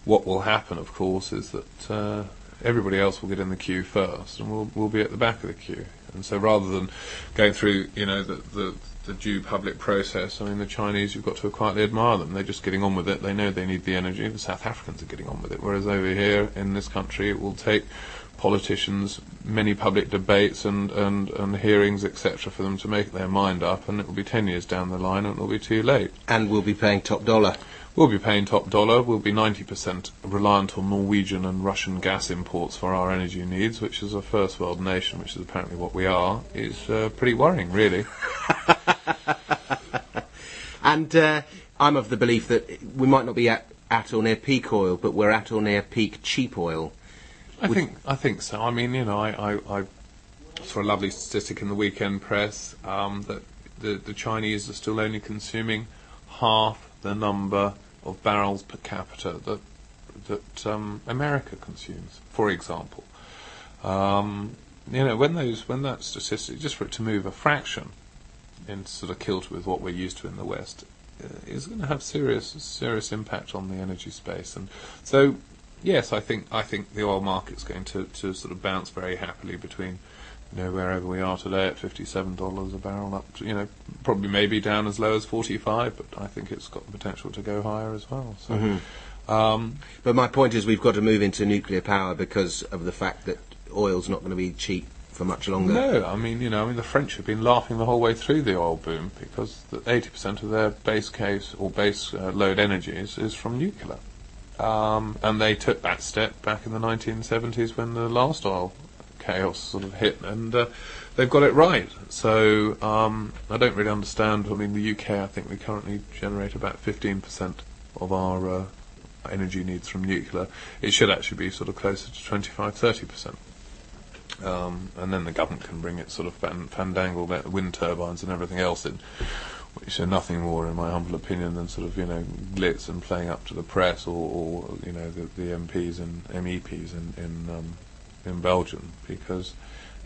what will happen, of course, is that uh, everybody else will get in the queue first, and we'll we'll be at the back of the queue. And so, rather than going through, you know, the the the due public process. I mean, the Chinese, you've got to quietly admire them. They're just getting on with it. They know they need the energy. The South Africans are getting on with it. Whereas over here in this country, it will take politicians many public debates and, and, and hearings, etc., for them to make their mind up. And it will be 10 years down the line and it will be too late. And we'll be paying top dollar. We'll be paying top dollar. We'll be 90% reliant on Norwegian and Russian gas imports for our energy needs, which is a first world nation, which is apparently what we are, is uh, pretty worrying, really. And uh, I'm of the belief that we might not be at, at or near peak oil, but we're at or near peak cheap oil. I think I think so. I mean, you know, I, I, I saw a lovely statistic in the weekend press um, that the, the Chinese are still only consuming half the number of barrels per capita that that um, America consumes, for example. Um, you know, when those when that statistic, just for it to move a fraction in sort of kilter with what we're used to in the West, uh, is going to have serious serious impact on the energy space. And so, yes, I think I think the oil market's going to, to sort of bounce very happily between you know wherever we are today at fifty seven dollars a barrel up to you know probably maybe down as low as forty five, but I think it's got the potential to go higher as well. So. Mm-hmm. Um, But my point is, we've got to move into nuclear power because of the fact that oil's not going to be cheap for much longer. No, I mean, you know, I mean, the French have been laughing the whole way through the oil boom because 80% of their base case or base uh, load energy is, is from nuclear. Um, and they took that step back in the 1970s when the last oil chaos sort of hit, and uh, they've got it right. So um, I don't really understand. I mean, the UK, I think we currently generate about 15% of our uh, energy needs from nuclear. It should actually be sort of closer to 25, 30%. Um, and then the government can bring it sort of fan- fandangle wind turbines and everything else in, which are nothing more, in my humble opinion, than sort of you know glitz and playing up to the press or, or you know the, the MPs and MEPs in in, um, in Belgium because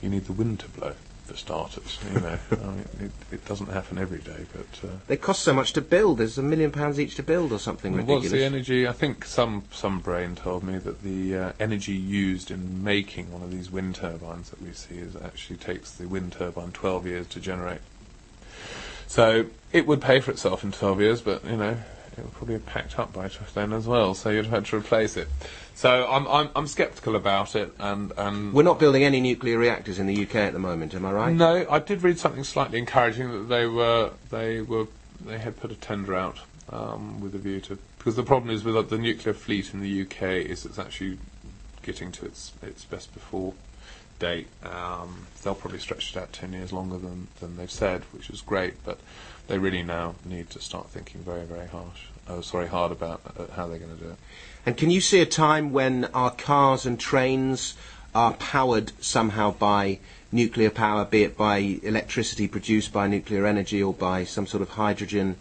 you need the wind to blow for starters. You know, I mean, it, it doesn't happen every day, but. Uh, They cost so much to build. There's a million pounds each to build, or something What's ridiculous. the energy? I think some some brain told me that the uh, energy used in making one of these wind turbines that we see is actually takes the wind turbine 12 years to generate. So it would pay for itself in 12 years, but you know it would probably have packed up by then as well. So you'd have had to replace it. So I'm I'm, I'm sceptical about it, and and We're not building any nuclear reactors in the UK at the moment, am I right? no, I did read something slightly encouraging that they were they were they had put a tender out um, with a view to because the problem is with uh, the nuclear fleet in the UK is it's actually getting to its its best before date. Um, they'll probably stretch it out 10 years longer than, than they've said, which is great, but they really now need to start thinking very, very harsh, oh, sorry, hard about uh, how they're going to do it. And can you see a time when our cars and trains are powered somehow by nuclear power, be it by electricity produced by nuclear energy or by some sort of hydrogen?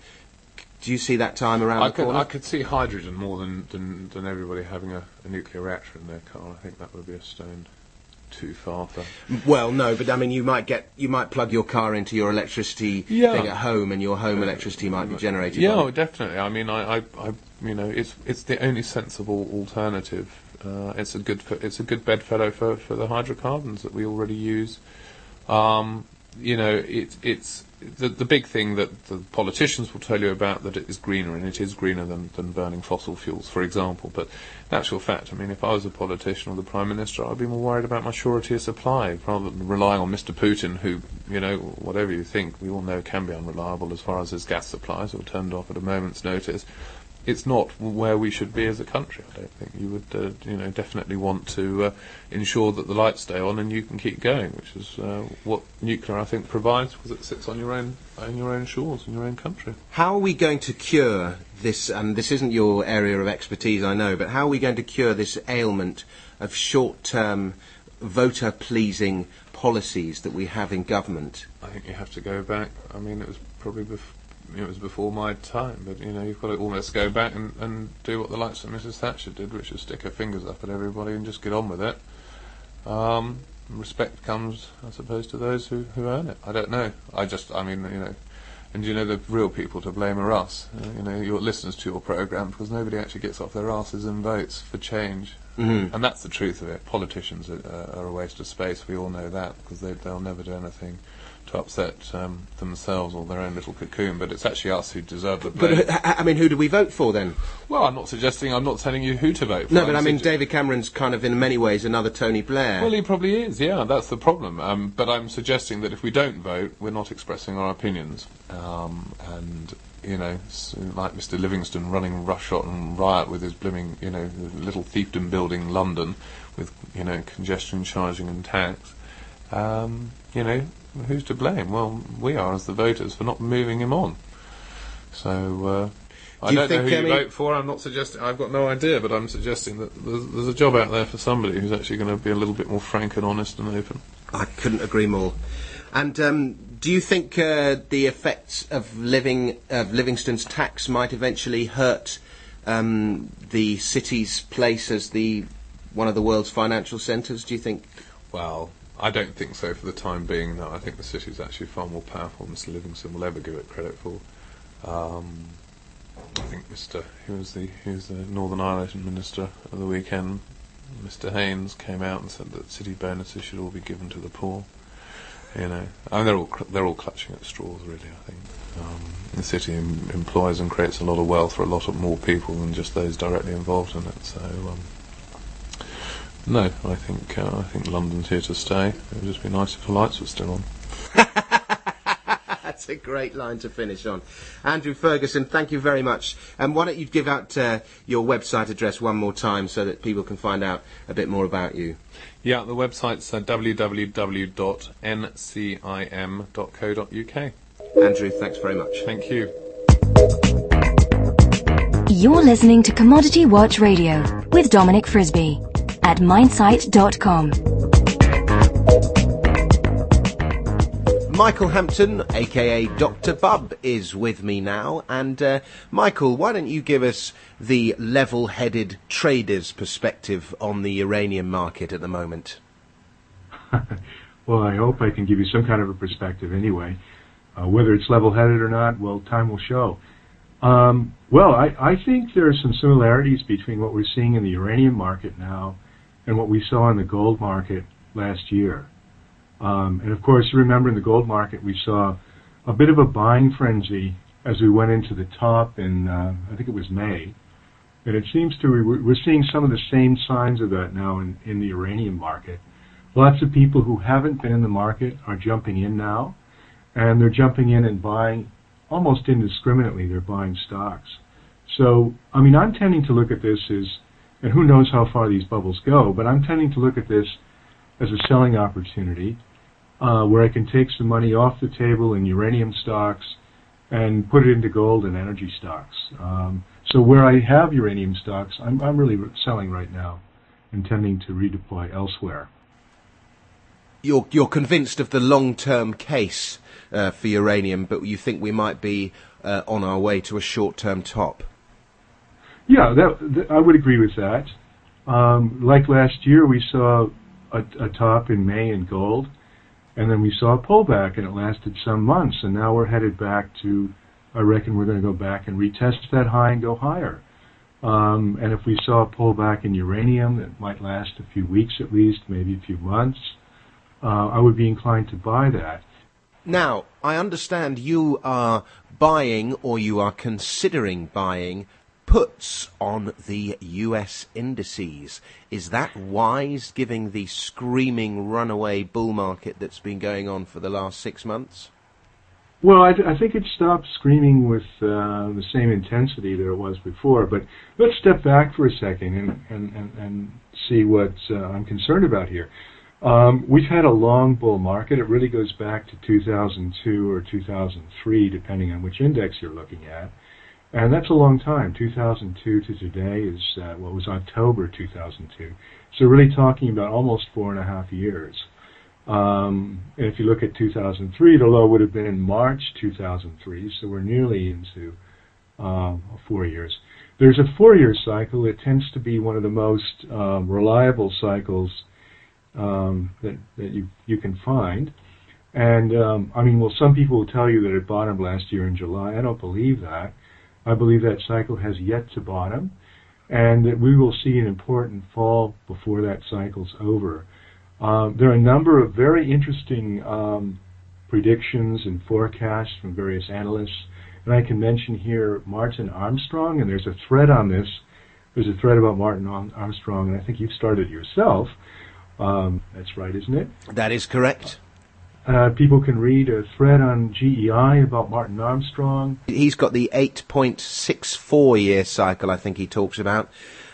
Do you see that time around I the could, corner? I could see hydrogen more than, than, than everybody having a, a nuclear reactor in their car. I think that would be a stone too far for. Well, no, but I mean, you might get, you might plug your car into your electricity Yeah. thing at home, and your home electricity might be generated. Yeah, by- oh, definitely. I mean, I, I, I, you know, it's it's the only sensible alternative. Uh, it's a good f- it's a good bedfellow for, for the hydrocarbons that we already use. Um, you know, it, it's the the big thing that the politicians will tell you about that it is greener, and it is greener than, than burning fossil fuels, for example. But in actual fact, I mean, if I was a politician or the prime minister, I'd be more worried about my surety of supply rather than relying on Mr. Putin, who, you know, whatever you think, we all know can be unreliable as far as his gas supplies or turned off at a moment's notice. It's not where we should be as a country. I don't think you would, uh, you know, definitely want to uh, ensure that the lights stay on and you can keep going, which is uh, what nuclear, I think, provides because it sits on your own, on your own shores in your own country. How are we going to cure this? And this isn't your area of expertise, I know, but how are we going to cure this ailment of short-term, voter-pleasing policies that we have in government? I think you have to go back. I mean, it was probably bef- it was before my time, but you know, you've got to almost go back and, and do what the likes of Mrs. Thatcher did, which is stick her fingers up at everybody and just get on with it. Um, respect comes, I suppose, to those who, who earn it. I don't know. I just, I mean, you know, and you know, the real people to blame are us. Uh, you know, your listeners to your program, because nobody actually gets off their asses and votes for change. Mhm. And that's the truth of it. Politicians are, uh, are a waste of space. We all know that because they, they'll never do anything to upset um, themselves or their own little cocoon. But it's actually us who deserve the blame. But uh, I mean, who do we vote for then? well, I'm not suggesting. I'm not telling you who to vote for. No, but I'm I mean, sugge- David Cameron's kind of in many ways another Tony Blair. Well, he probably is. Yeah, that's the problem. Um, but I'm suggesting that if we don't vote, we're not expressing our opinions. Um, and you know, like Mr. Livingstone running roughshod and riot with his blooming, you know, little fiefdom building London with you know congestion charging and tax. Um, you know, who's to blame? Well, we are as the voters for not moving him on. So. Uh, I Do you don't know think, who I you mean- vote for. I'm not suggesting. I've got no idea, but I'm suggesting that there's, there's a job out there for somebody who's actually going to be a little bit more frank and honest and open. I couldn't agree more. And um, do you think uh, the effects of living of Livingstone's tax might eventually hurt um, the city's place as the one of the world's financial centres? Do you think? Well, I don't think so for the time being. No, I think the city is actually far more powerful than Mr. Livingstone will ever give it credit for. Um, I think Mr. Who was the who was the Northern Ireland minister of the weekend? Mr. Haynes came out and said that city bonuses should all be given to the poor. You know, I mean, they're all they're all clutching at straws, really. I think um, the city em- employs and creates a lot of wealth for a lot of more people than just those directly involved in it. So. Um, no, I think uh, I think London's here to stay. It would just be nice if the lights were still on. That's a great line to finish on. Andrew Ferguson, thank you very much. And why don't you give out uh, your website address one more time so that people can find out a bit more about you? Yeah, the website's uh, www.ncim.co.uk. Andrew, thanks very much. Thank you. You're listening to Commodity Watch Radio with Dominic Frisby at minesite.com. Michael Hampton, aka Dr. Bubb, is with me now. And uh, Michael, why don't you give us the level headed trader's perspective on the uranium market at the moment? well, I hope I can give you some kind of a perspective anyway. Uh, whether it's level headed or not, well, time will show. Um, well, I, I think there are some similarities between what we're seeing in the uranium market now and what we saw in the gold market last year. Um, and of course, remember in the gold market, we saw a bit of a buying frenzy as we went into the top in, uh, I think it was May. And it seems to, we're we're seeing some of the same signs of that now in, in the uranium market. Lots of people who haven't been in the market are jumping in now, and they're jumping in and buying almost indiscriminately. They're buying stocks. So, I mean, I'm tending to look at this as, and who knows how far these bubbles go, but I'm tending to look at this as a selling opportunity uh, where I can take some money off the table in uranium stocks and put it into gold and energy stocks. Um, so where I have uranium stocks, I'm, I'm really selling right now, intending to redeploy elsewhere. You're, you're convinced of the long-term case uh, for uranium, but you think we might be uh, on our way to a short-term top. Yeah, that, I would agree with that. Um, like last year, we saw a, a, top in May in gold, and then we saw a pullback, and it lasted some months, and now we're headed back to. I reckon we're going to go back and retest that high and go higher. Um, and if we saw a pullback in uranium that might last a few weeks at least, maybe a few months, uh, I would be inclined to buy that. Now, I understand you are buying or you are considering buying puts on the US indices. Is that wise, given the screaming runaway bull market that's been going on for the last six months? Well, I, th- I think it stopped screaming with uh, the same intensity that it was before. But let's step back for a second and, and, and, and see what uh, I'm concerned about here. Um, we've had a long bull market. It really goes back to 2002 or 2003, depending on which index you're looking at. And that's a long time. 2002 to today is uh, what was October 2002. So really talking about almost four and a half years. Um, and if you look at 2003, the low would have been in March 2003. So we're nearly into uh, four years. There's a four-year cycle. It tends to be one of the most um, reliable cycles um, that, that you you can find. And um, I mean, well, some people will tell you that it bottomed last year in July. I don't believe that. I believe that cycle has yet to bottom and that we will see an important fall before that cycle's over. Um, there are a number of very interesting um, predictions and forecasts from various analysts, and I can mention here Martin Armstrong, and there's a thread on this. There's a thread about Martin Armstrong, and I think you've started yourself. Um, that's right, isn't it? That is correct. Uh, people can read a thread on GEI about Martin Armstrong. He's got the 8.64 year cycle, I think he talks about.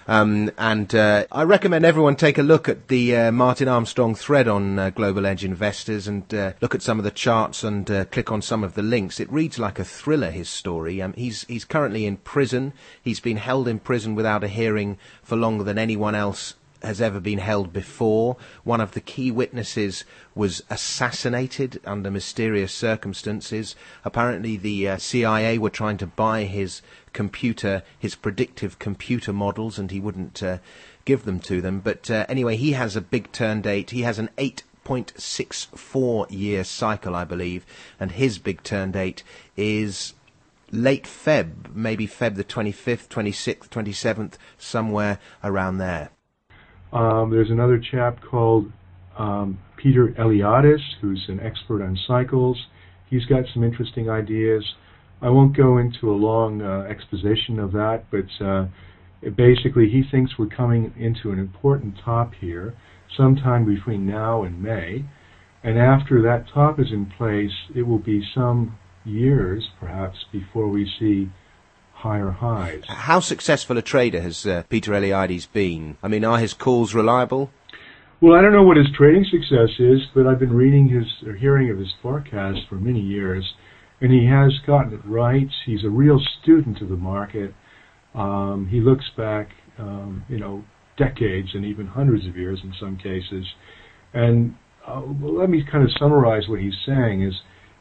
Um, and uh, I recommend everyone take a look at the uh, Martin Armstrong thread on uh, Global Edge Investors and uh, look at some of the charts and uh, click on some of the links. It reads like a thriller. His story. Um, he's he's currently in prison. He's been held in prison without a hearing for longer than anyone else has ever been held before. One of the key witnesses was assassinated under mysterious circumstances. Apparently, the uh, CIA were trying to buy his computer, his predictive computer models, and he wouldn't uh, give them to them. But uh, anyway, he has a big turn date. He has an 8.64 year cycle, I believe, and his big turn date is late Feb, maybe Feb the 25th, 26th, 27th, somewhere around there. Um, there's another chap called um, Peter Eliades, who's an expert on cycles. He's got some interesting ideas. I won't go into a long uh, exposition of that, but uh, basically he thinks we're coming into an important top here sometime between now and May. And after that top is in place, it will be some years, perhaps, before we see higher highs. How successful a trader has uh, Peter Eliades been? I mean, are his calls reliable? Well, I don't know what his trading success is, but I've been reading his or hearing of his forecast for many years, and he has gotten it right. He's a real student of the market. Um, he looks back, um, you know, decades and even hundreds of years in some cases. And uh, well, let me kind of summarize what he's saying. Is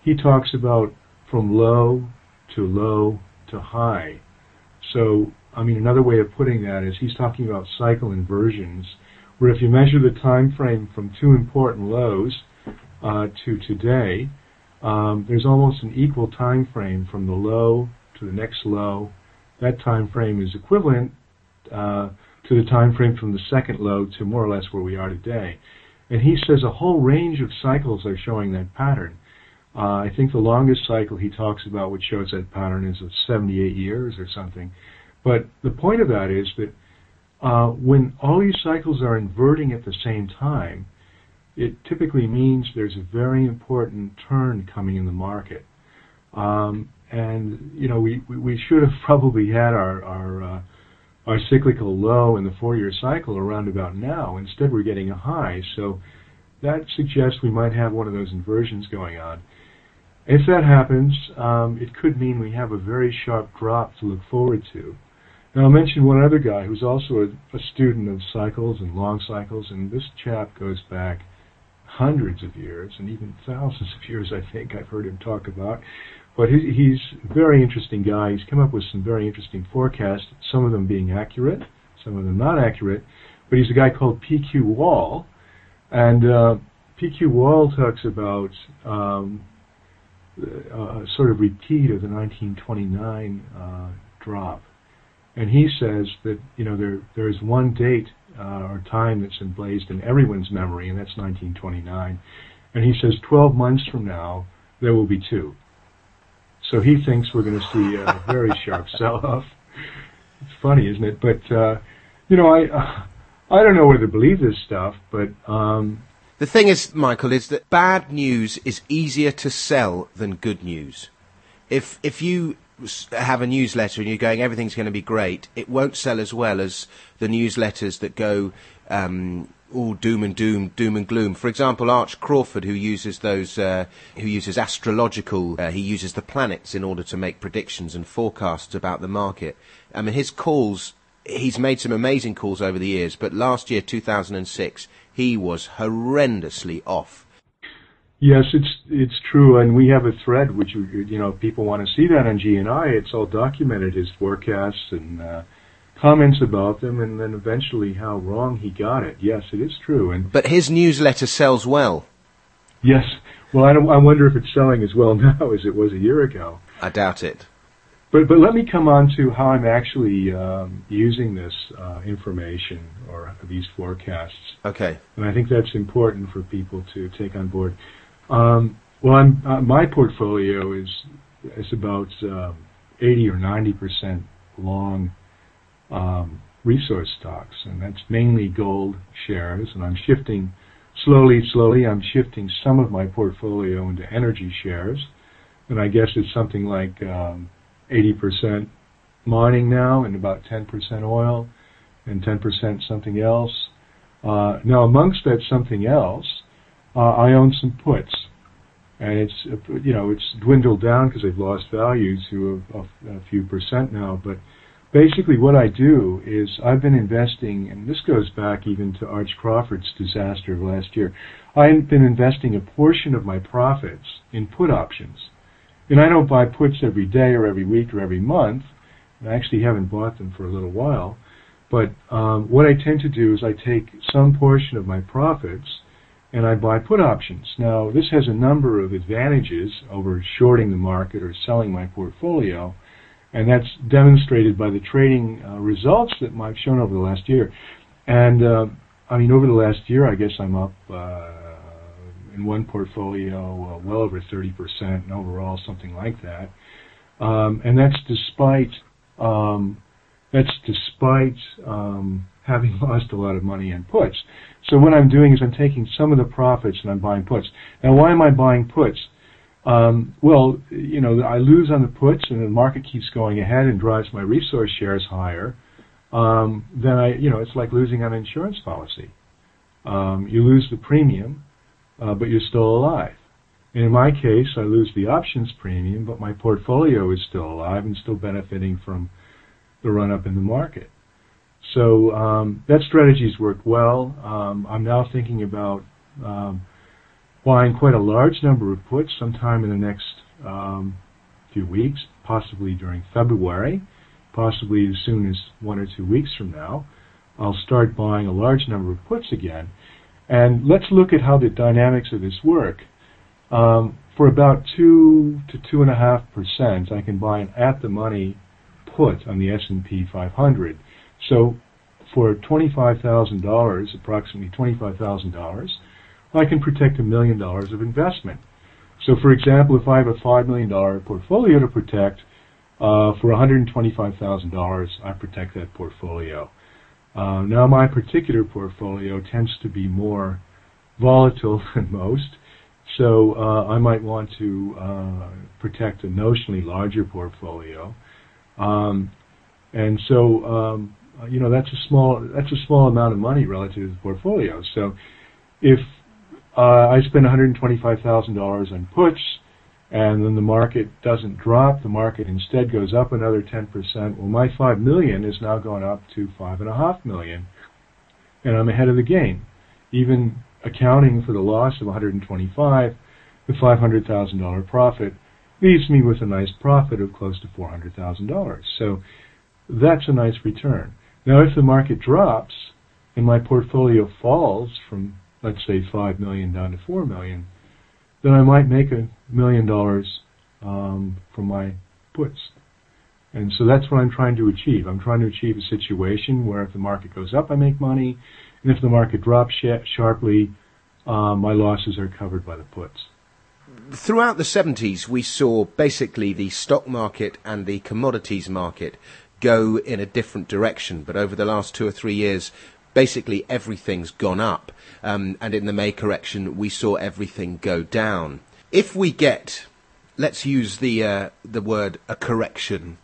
he talks about from low to low to high. So, I mean, another way of putting that is he's talking about cycle inversions, where if you measure the time frame from two important lows uh, to today, um, there's almost an equal time frame from the low to the next low. That time frame is equivalent uh, to the time frame from the second low to more or less where we are today. And he says a whole range of cycles are showing that pattern. Uh, I think the longest cycle he talks about, which shows that pattern, is of 78 years or something. But the point of that is that uh, when all these cycles are inverting at the same time, it typically means there's a very important turn coming in the market. Um, and you know, we, we should have probably had our our uh, our cyclical low in the four-year cycle around about now. Instead, we're getting a high. So that suggests we might have one of those inversions going on. If that happens, um, it could mean we have a very sharp drop to look forward to. Now I'll mention one other guy who's also a, a student of cycles and long cycles, and this chap goes back hundreds of years and even thousands of years, I think I've heard him talk about. But he, he's a very interesting guy. He's come up with some very interesting forecasts, some of them being accurate, some of them not accurate. But he's a guy called PQ Wall, and uh, PQ Wall talks about um, a sort of repeat of the 1929 uh, drop. And he says that you know there there is one date uh, or time that's emblazed in everyone's memory, and that's 1929. And he says 12 months from now there will be two. So he thinks we're going to see a very sharp sell-off. It's funny, isn't it? But uh, you know, I uh, I don't know whether to believe this stuff, but um, the thing is, Michael, is that bad news is easier to sell than good news. If if you have a newsletter and you're going everything's going to be great, it won't sell as well as the newsletters that go um, all doom and doom, doom and gloom. For example, Arch Crawford, who uses those, uh, who uses astrological, uh, he uses the planets in order to make predictions and forecasts about the market. I mean, his calls, he's made some amazing calls over the years, but last year, 2006, he was horrendously off. Yes, it's it's true, and we have a thread which you know people want to see that on GEI. It's all documented his forecasts and uh, comments about them, and then eventually how wrong he got it. Yes, it is true. And but his newsletter sells well. Yes. Well, I, don't, I wonder if it's selling as well now as it was a year ago. I doubt it. But but let me come on to how I'm actually um, using this uh, information or these forecasts. Okay. And I think that's important for people to take on board. Um, well, I'm, uh, my portfolio is is about um, 80 or 90 percent long um, resource stocks, and that's mainly gold shares. And I'm shifting slowly, slowly. I'm shifting some of my portfolio into energy shares, and I guess it's something like um, 80% mining now, and about 10% oil, and 10% something else. Uh, now, amongst that something else, uh, I own some puts, and it's you know it's dwindled down because they've lost value to a, a, a few percent now, but basically what I do is I've been investing, and this goes back even to Arch Crawford's disaster of last year. I've been investing a portion of my profits in put options. And I don't buy puts every day or every week or every month. I actually haven't bought them for a little while. But um, what I tend to do is I take some portion of my profits and I buy put options. Now, this has a number of advantages over shorting the market or selling my portfolio and that's demonstrated by the trading uh, results that I've shown over the last year. And uh, I mean, over the last year, I guess I'm up uh, in one portfolio uh, well over 30%, and overall something like that. Um, and that's despite um, that's despite um, having lost a lot of money in puts. So what I'm doing is I'm taking some of the profits and I'm buying puts. Now, why am I buying puts? Um, well, you know, I lose on the puts, and the market keeps going ahead and drives my resource shares higher. Um, then I, you know, it's like losing on an insurance policy. Um, you lose the premium, uh, but you're still alive. And in my case, I lose the options premium, but my portfolio is still alive and still benefiting from the run up in the market. So um, that strategy's worked well. Um, I'm now thinking about um, buying quite a large number of puts sometime in the next um, few weeks, possibly during February, possibly as soon as one or two weeks from now. I'll start buying a large number of puts again. And let's look at how the dynamics of this work. Um, for about two to two and a half percent, I can buy an at-the-money put on the S&P 500. So, for twenty-five thousand dollars, approximately twenty-five thousand dollars, I can protect a million dollars of investment. So, for example, if I have a $5 million portfolio to protect, uh, for $125,000, I protect that portfolio. Uh, now, my particular portfolio tends to be more volatile than most, so uh, I might want to uh, protect a notionally larger portfolio. Um, and so, um, you know, that's a small that's a small amount of money relative to the portfolio. So, if uh, I spend $125,000 on puts, and then the market doesn't drop. The market instead goes up another 10%. Well, my 5 million is now going up to 5.5 million, and I'm ahead of the game. Even accounting for the loss of 125, the $500,000 profit leaves me with a nice profit of close to $400,000. So that's a nice return. Now, if the market drops and my portfolio falls from, let's say, five million down to four million, then I might make a million dollars um, from my puts. And so that's what I'm trying to achieve. I'm trying to achieve a situation where if the market goes up, I make money, and if the market drops sh- sharply, uh, my losses are covered by the puts. Throughout the 70s, we saw basically the stock market and the commodities market go in a different direction. But over the last two or three years, basically everything's gone up. Um, and in the May correction, we saw everything go down. If we get, let's use the, uh, the word a correction.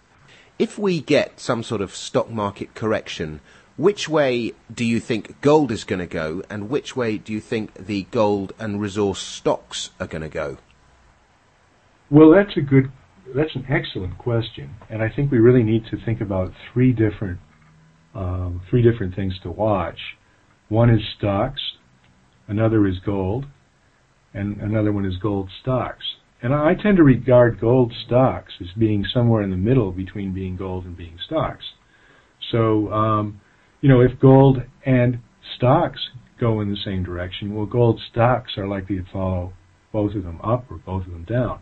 If we get some sort of stock market correction, which way do you think gold is going to go, and which way do you think the gold and resource stocks are going to go? Well, that's a good, that's an excellent question, and I think we really need to think about three different, um, three different things to watch. One is stocks, another is gold, and another one is gold stocks. And I tend to regard gold stocks as being somewhere in the middle between being gold and being stocks. So, um, you know, if gold and stocks go in the same direction, well, gold stocks are likely to follow both of them up or both of them down.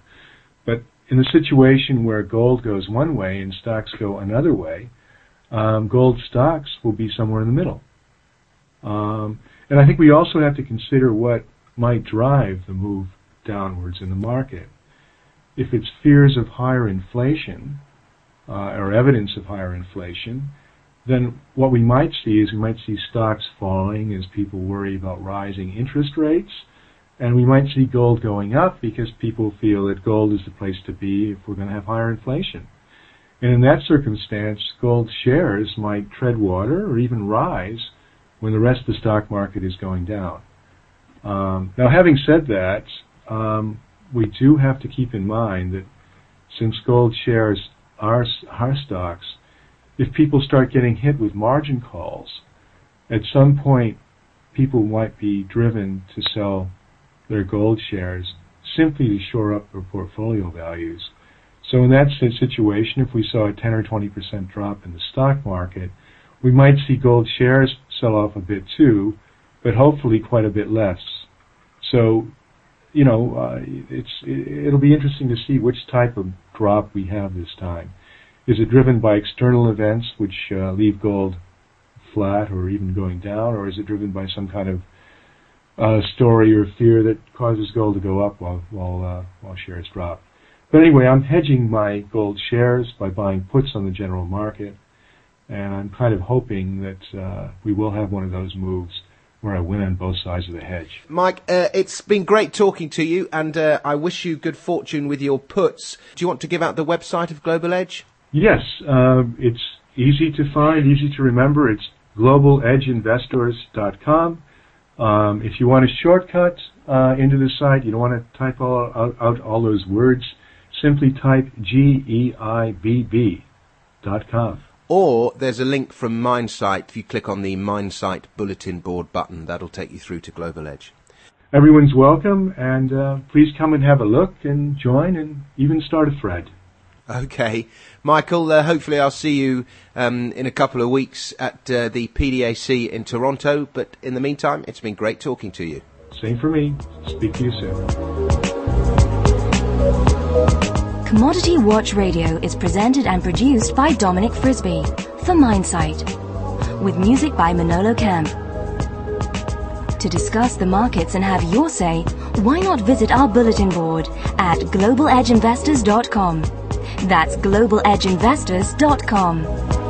But in the situation where gold goes one way and stocks go another way, um, gold stocks will be somewhere in the middle. Um, and I think we also have to consider what might drive the move downwards in the market. If it's fears of higher inflation uh, or evidence of higher inflation, then what we might see is we might see stocks falling as people worry about rising interest rates, and we might see gold going up because people feel that gold is the place to be if we're going to have higher inflation. And in that circumstance, gold shares might tread water or even rise when the rest of the stock market is going down. Um, now, having said that, um, we do have to keep in mind that since gold shares are, are stocks, if people start getting hit with margin calls, at some point people might be driven to sell their gold shares simply to shore up their portfolio values. So in that situation, if we saw a 10 or 20% drop in the stock market, we might see gold shares sell off a bit too, but hopefully quite a bit less. So, you know, uh, it's it'll be interesting to see which type of drop we have this time. Is it driven by external events which uh, leave gold flat or even going down, or is it driven by some kind of uh, story or fear that causes gold to go up while while uh, while shares drop? But anyway, I'm hedging my gold shares by buying puts on the general market, and I'm kind of hoping that uh, we will have one of those moves where I win on both sides of the hedge. Mike, uh, it's been great talking to you, and uh, I wish you good fortune with your puts. Do you want to give out the website of Global Edge? Yes, uh, it's easy to find, easy to remember. It's globaledgeinvestors.com. Um, if you want a shortcut uh, into the site, you don't want to type all, out, out all those words, simply type G-E-I-B-B.com. Or there's a link from Minesite. If you click on the Minesite bulletin board button, that'll take you through to Global Edge. Everyone's welcome, and uh, please come and have a look and join and even start a thread. Okay, Michael. Uh, hopefully, I'll see you um, in a couple of weeks at uh, the PDAC in Toronto. But in the meantime, it's been great talking to you. Same for me. Speak to you soon. Commodity Watch Radio is presented and produced by Dominic Frisby for Minesite, with music by Manolo Camp. To discuss the markets and have your say, why not visit our bulletin board at globaledgeinvestors.com. That's globaledgeinvestors.com.